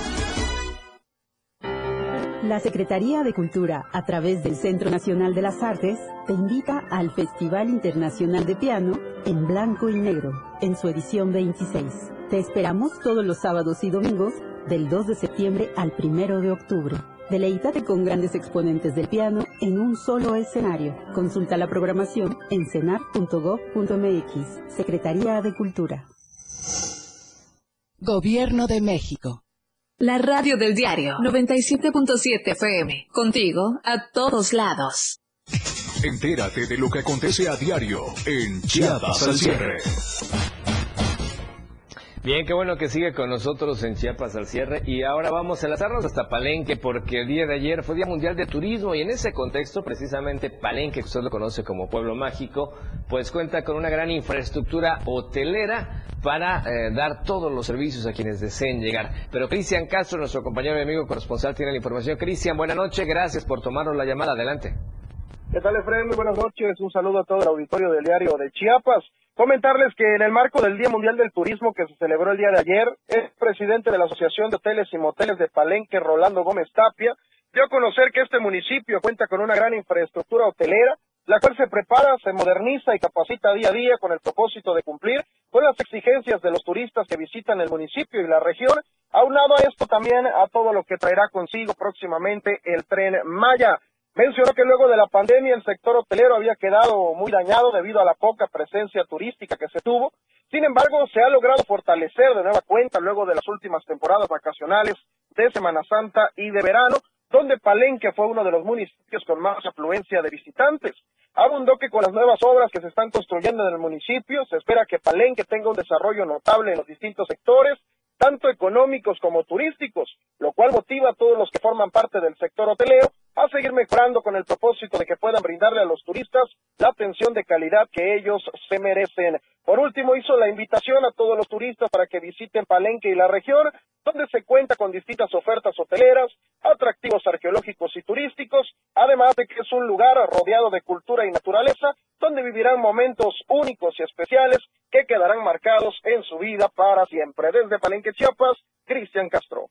La Secretaría de Cultura, a través del Centro Nacional de las Artes, te invita al Festival Internacional de Piano en Blanco y Negro, en su edición 26. Te esperamos todos los sábados y domingos, del 2 de septiembre al 1 de octubre. Deleítate con grandes exponentes del piano en un solo escenario. Consulta la programación en cenar.gov.mx. Secretaría de Cultura. Gobierno de México. La radio del diario 97.7 FM. Contigo a todos lados. Entérate de lo que acontece a diario en Chiapas al cierre. Bien, qué bueno que sigue con nosotros en Chiapas al cierre y ahora vamos a enlazarnos hasta Palenque porque el día de ayer fue Día Mundial de Turismo y en ese contexto precisamente Palenque, que usted lo conoce como pueblo mágico, pues cuenta con una gran infraestructura hotelera para eh, dar todos los servicios a quienes deseen llegar. Pero Cristian Castro, nuestro compañero y amigo corresponsal, tiene la información. Cristian, buenas noches, gracias por tomarnos la llamada. Adelante. ¿Qué tal, Efraín? Muy buenas noches. Un saludo a todo el auditorio del diario de Chiapas. Comentarles que en el marco del Día Mundial del Turismo que se celebró el día de ayer, el presidente de la Asociación de Hoteles y Moteles de Palenque, Rolando Gómez Tapia, dio a conocer que este municipio cuenta con una gran infraestructura hotelera, la cual se prepara, se moderniza y capacita día a día con el propósito de cumplir con las exigencias de los turistas que visitan el municipio y la región Aunado a esto también a todo lo que traerá consigo próximamente el tren Maya. Mencionó que luego de la pandemia el sector hotelero había quedado muy dañado debido a la poca presencia turística que se tuvo. Sin embargo, se ha logrado fortalecer de nueva cuenta luego de las últimas temporadas vacacionales de Semana Santa y de verano, donde Palenque fue uno de los municipios con más afluencia de visitantes. Abundó que con las nuevas obras que se están construyendo en el municipio, se espera que Palenque tenga un desarrollo notable en los distintos sectores, tanto económicos como turísticos, lo cual motiva a todos los que forman parte del sector hotelero a seguir mejorando con el propósito de que puedan brindarle a los turistas la atención de calidad que ellos se merecen. Por último, hizo la invitación a todos los turistas para que visiten Palenque y la región, donde se cuenta con distintas ofertas hoteleras, atractivos arqueológicos y turísticos, además de que es un lugar rodeado de cultura y naturaleza, donde vivirán momentos únicos y especiales que quedarán marcados en su vida para siempre. Desde Palenque, Chiapas, Cristian Castro.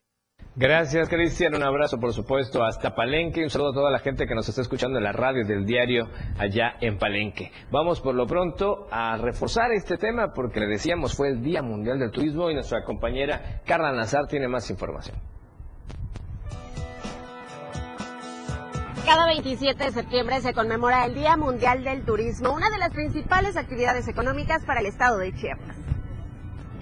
Gracias, Cristian. Un abrazo, por supuesto, hasta Palenque. Un saludo a toda la gente que nos está escuchando en la radio del diario allá en Palenque. Vamos por lo pronto a reforzar este tema porque le decíamos fue el Día Mundial del Turismo y nuestra compañera Carla Nazar tiene más información. Cada 27 de septiembre se conmemora el Día Mundial del Turismo, una de las principales actividades económicas para el estado de Chiapas.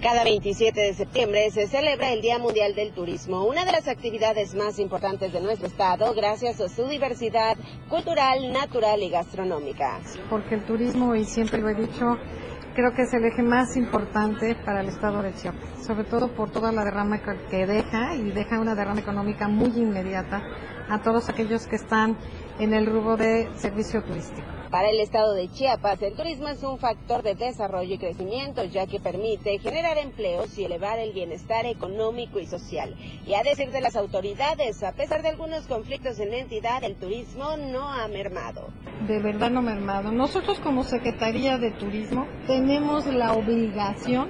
Cada 27 de septiembre se celebra el Día Mundial del Turismo, una de las actividades más importantes de nuestro estado gracias a su diversidad cultural, natural y gastronómica. Porque el turismo, y siempre lo he dicho, creo que es el eje más importante para el estado de Chiapas, sobre todo por toda la derrama que deja y deja una derrama económica muy inmediata a todos aquellos que están en el rubro de servicio turístico. Para el estado de Chiapas, el turismo es un factor de desarrollo y crecimiento, ya que permite generar empleos y elevar el bienestar económico y social. Y a decir de las autoridades, a pesar de algunos conflictos en la entidad, el turismo no ha mermado. De verdad no mermado. Nosotros como Secretaría de Turismo tenemos la obligación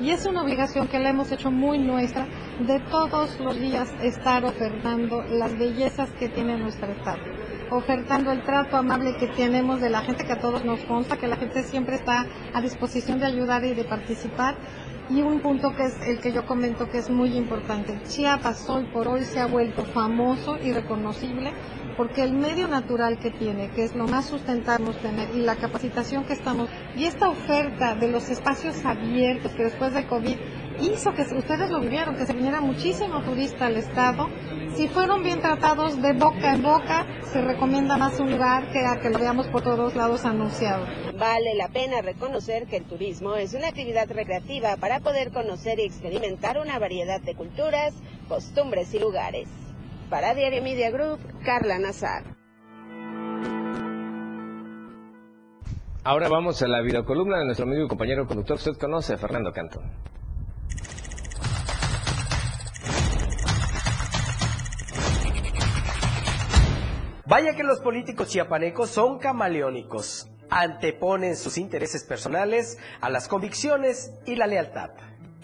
y es una obligación que la hemos hecho muy nuestra de todos los días estar ofertando las bellezas que tiene nuestro estado ofertando el trato amable que tenemos de la gente que a todos nos consta, que la gente siempre está a disposición de ayudar y de participar. Y un punto que es el que yo comento que es muy importante. Chiapas hoy por hoy se ha vuelto famoso y reconocible porque el medio natural que tiene, que es lo más sustentable tener, y la capacitación que estamos, y esta oferta de los espacios abiertos que después de COVID hizo que ustedes lo vivieron, que se viniera muchísimo turista al estado. Si fueron bien tratados de boca en boca, se recomienda más un lugar que a que lo veamos por todos lados anunciado. Vale la pena reconocer que el turismo es una actividad recreativa para poder conocer y experimentar una variedad de culturas, costumbres y lugares. Para Diario Media Group, Carla Nazar. Ahora vamos a la videocolumna de nuestro amigo y compañero conductor. Usted conoce a Fernando Cantón. Vaya que los políticos chiapanecos son camaleónicos. Anteponen sus intereses personales a las convicciones y la lealtad.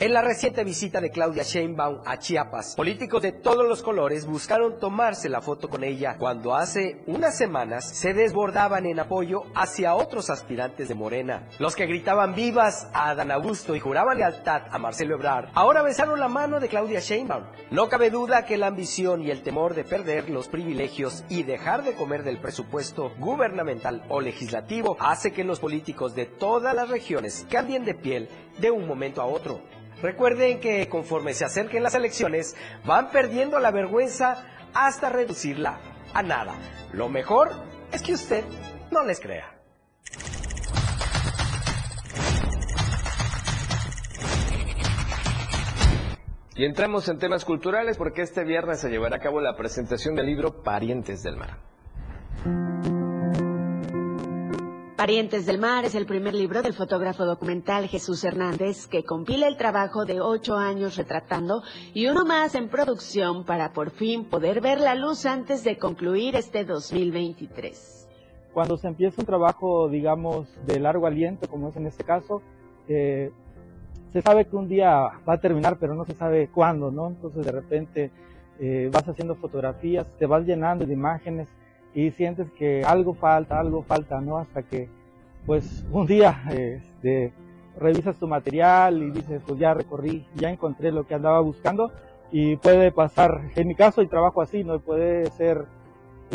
En la reciente visita de Claudia Sheinbaum a Chiapas, políticos de todos los colores buscaron tomarse la foto con ella cuando hace unas semanas se desbordaban en apoyo hacia otros aspirantes de Morena. Los que gritaban vivas a Adán Augusto y juraban lealtad a Marcelo Ebrard, ahora besaron la mano de Claudia Sheinbaum. No cabe duda que la ambición y el temor de perder los privilegios y dejar de comer del presupuesto gubernamental o legislativo hace que los políticos de todas las regiones cambien de piel de un momento a otro. Recuerden que conforme se acerquen las elecciones, van perdiendo la vergüenza hasta reducirla a nada. Lo mejor es que usted no les crea. Y entramos en temas culturales porque este viernes se llevará a cabo la presentación del libro Parientes del Mar. Parientes del Mar es el primer libro del fotógrafo documental Jesús Hernández que compila el trabajo de ocho años retratando y uno más en producción para por fin poder ver la luz antes de concluir este 2023. Cuando se empieza un trabajo, digamos, de largo aliento, como es en este caso, eh, se sabe que un día va a terminar, pero no se sabe cuándo, ¿no? Entonces de repente eh, vas haciendo fotografías, te vas llenando de imágenes y sientes que algo falta, algo falta, ¿no? Hasta que, pues, un día este, revisas tu material y dices, pues ya recorrí, ya encontré lo que andaba buscando, y puede pasar, en mi caso y trabajo así, ¿no? Puede ser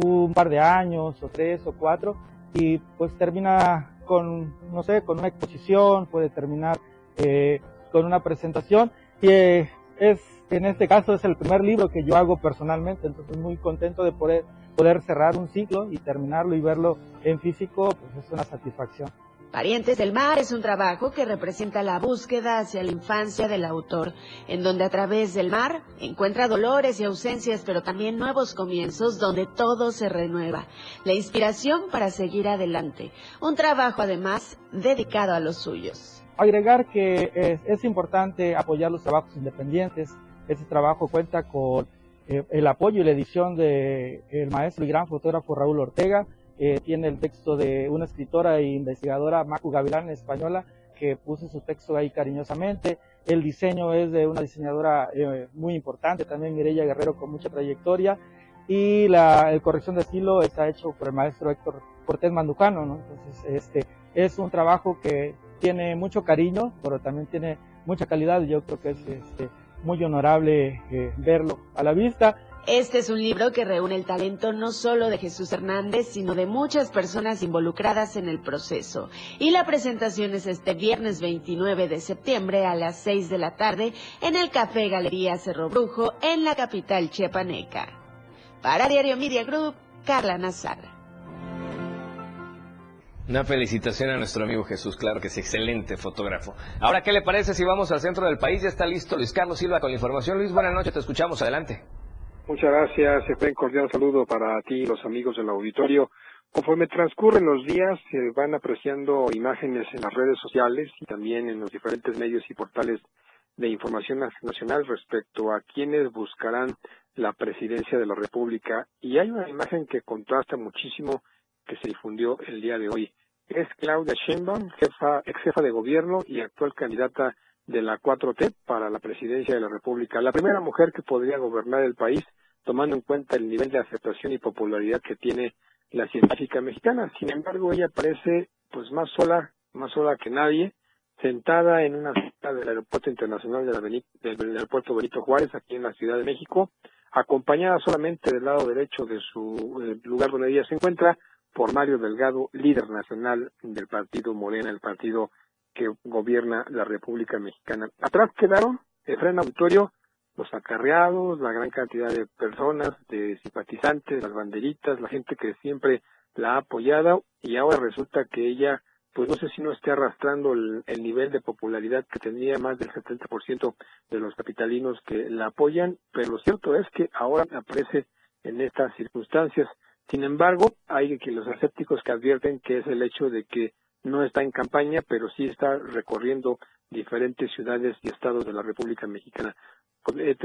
un par de años o tres o cuatro y pues termina con, no sé, con una exposición, puede terminar eh, con una presentación y eh, es, en este caso es el primer libro que yo hago personalmente, entonces muy contento de poder, poder cerrar un ciclo y terminarlo y verlo en físico, pues es una satisfacción. Parientes del Mar es un trabajo que representa la búsqueda hacia la infancia del autor, en donde a través del mar encuentra dolores y ausencias, pero también nuevos comienzos donde todo se renueva. La inspiración para seguir adelante. Un trabajo además dedicado a los suyos. Agregar que es, importante apoyar los trabajos independientes. Este trabajo cuenta con eh, el apoyo y la edición del el maestro y gran fotógrafo Raúl Ortega, eh, tiene el texto de una escritora e investigadora, Macu Gavilán, española, que puso su texto ahí cariñosamente. El diseño es de una diseñadora eh, muy importante, también Mireya Guerrero, con mucha trayectoria. Y la corrección de estilo está hecho por el maestro Héctor Cortés Manducano, ¿no? Entonces, este, es un trabajo que tiene mucho cariño, pero también tiene mucha calidad. Yo creo que es este, muy honorable eh, verlo a la vista. Este es un libro que reúne el talento no solo de Jesús Hernández, sino de muchas personas involucradas en el proceso. Y la presentación es este viernes 29 de septiembre a las 6 de la tarde en el Café Galería Cerro Brujo en la capital chiapaneca. Para Diario Media Group, Carla Nazar. Una felicitación a nuestro amigo Jesús, claro que es excelente fotógrafo. Ahora, ¿qué le parece si vamos al centro del país? Ya está listo Luis Carlos Silva con la información. Luis, buenas noches, te escuchamos, adelante. Muchas gracias, un cordial saludo para ti y los amigos del auditorio. Conforme transcurren los días, se van apreciando imágenes en las redes sociales y también en los diferentes medios y portales de información nacional respecto a quienes buscarán la presidencia de la República. Y hay una imagen que contrasta muchísimo que se difundió el día de hoy. Es Claudia Sheinbaum, jefa, ex jefa de gobierno y actual candidata de la 4T para la presidencia de la República. La primera mujer que podría gobernar el país, tomando en cuenta el nivel de aceptación y popularidad que tiene la científica mexicana. Sin embargo, ella parece pues más sola, más sola que nadie, sentada en una sala del Aeropuerto Internacional de la del Aeropuerto Benito Juárez, aquí en la Ciudad de México, acompañada solamente del lado derecho de su eh, lugar donde ella se encuentra por Mario Delgado, líder nacional del partido Morena, el partido que gobierna la República Mexicana. Atrás quedaron, el auditorio, los acarreados, la gran cantidad de personas, de simpatizantes, las banderitas, la gente que siempre la ha apoyado y ahora resulta que ella, pues no sé si no esté arrastrando el nivel de popularidad que tenía más del 70% de los capitalinos que la apoyan, pero lo cierto es que ahora aparece en estas circunstancias. Sin embargo, hay que los escépticos que advierten que es el hecho de que no está en campaña, pero sí está recorriendo diferentes ciudades y estados de la República Mexicana. Eh,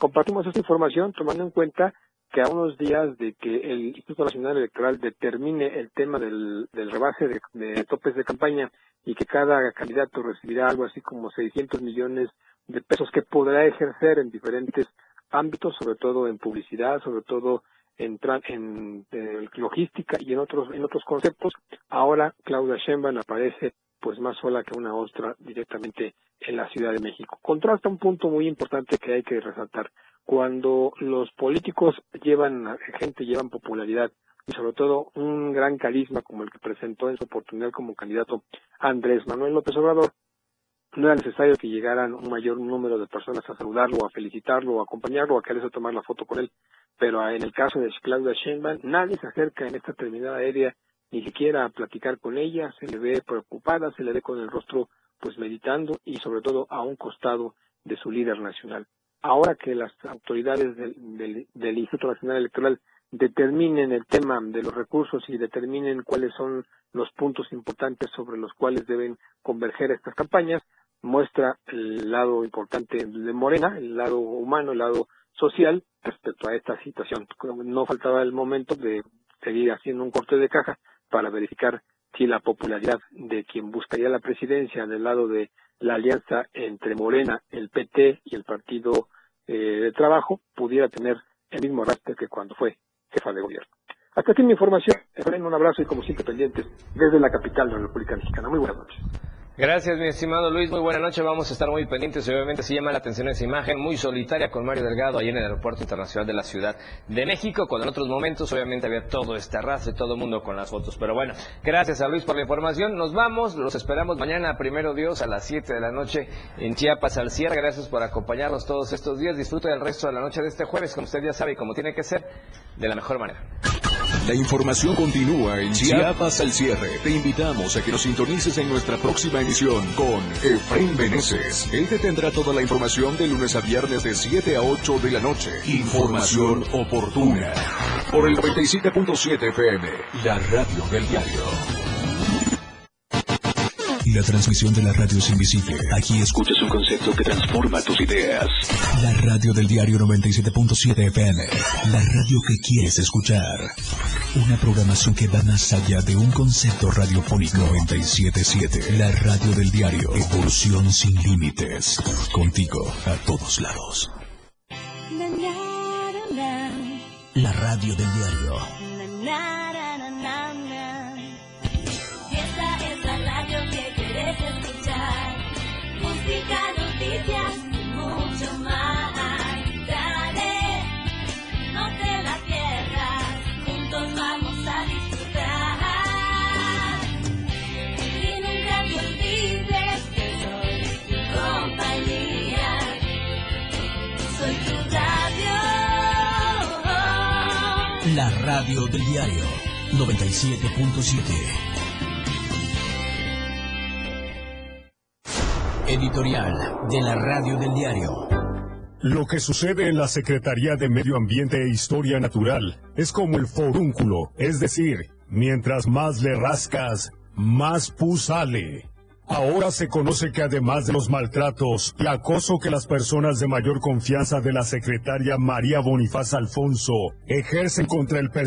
compartimos esta información tomando en cuenta que a unos días de que el Instituto Nacional Electoral determine el tema del, rebase de, de, topes de campaña y que cada candidato recibirá algo así como 600 millones de pesos que podrá ejercer en diferentes ámbitos, sobre todo en publicidad, sobre todo en, en eh, logística y en otros en otros conceptos. Ahora Claudia Sheinbaum aparece pues más sola que una ostra directamente en la Ciudad de México. Contrasta un punto muy importante que hay que resaltar. Cuando los políticos llevan gente, llevan popularidad y sobre todo un gran carisma como el que presentó en su oportunidad como candidato Andrés Manuel López Obrador, no era necesario que llegaran un mayor número de personas a saludarlo, a felicitarlo, a acompañarlo, a quererse tomar la foto con él. Pero en el caso de Claudia Sheinbaum, nadie se acerca en esta terminada aérea ni siquiera a platicar con ella, se le ve preocupada, se le ve con el rostro pues meditando y sobre todo a un costado de su líder nacional. Ahora que las autoridades del, del Instituto Nacional Electoral determinen el tema de los recursos y determinen cuáles son los puntos importantes sobre los cuales deben converger estas campañas, muestra el lado importante de Morena, el lado humano, el lado social respecto a esta situación. No faltaba el momento de seguir haciendo un corte de caja para verificar si la popularidad de quien buscaría la presidencia del lado de la alianza entre Morena, el PT y el Partido eh, de Trabajo pudiera tener el mismo arrastre que cuando fue jefa de gobierno. Hasta aquí mi información. un abrazo y como siempre pendientes desde la capital de la República Mexicana. Muy buenas noches. Gracias, mi estimado Luis. Muy buena noche. Vamos a estar muy pendientes. Obviamente se llama la atención esa imagen muy solitaria con Mario Delgado ahí en el Aeropuerto Internacional de la Ciudad de México, cuando en otros momentos obviamente había todo este arrastre, todo el mundo con las fotos. Pero bueno, gracias a Luis por la información. Nos vamos. Los esperamos mañana, primero Dios, a las 7 de la noche en Chiapas al cierre. Gracias por acompañarnos todos estos días. Disfrute del resto de la noche de este jueves, como usted ya sabe y como tiene que ser, de la mejor manera. La información continúa en Chiapas al cierre. Te invitamos a que nos sintonices en nuestra próxima emisión con Efraín Meneses. Él te tendrá toda la información de lunes a viernes de 7 a 8 de la noche. Información oportuna. Por el 97.7 FM, la radio del diario. La transmisión de la radio es invisible. Aquí escuchas un concepto que transforma tus ideas. La radio del diario 97.7 FM. La radio que quieres escuchar. Una programación que va más allá de un concepto radiofónico 97.7. La radio del diario. Evolución sin límites. Contigo a todos lados. La radio del diario. La radio del diario 97.7. Editorial de la radio del diario. Lo que sucede en la Secretaría de Medio Ambiente e Historia Natural es como el forúnculo, es decir, mientras más le rascas, más pus sale. Ahora se conoce que además de los maltratos y acoso que las personas de mayor confianza de la secretaria María Bonifaz Alfonso ejercen contra el personal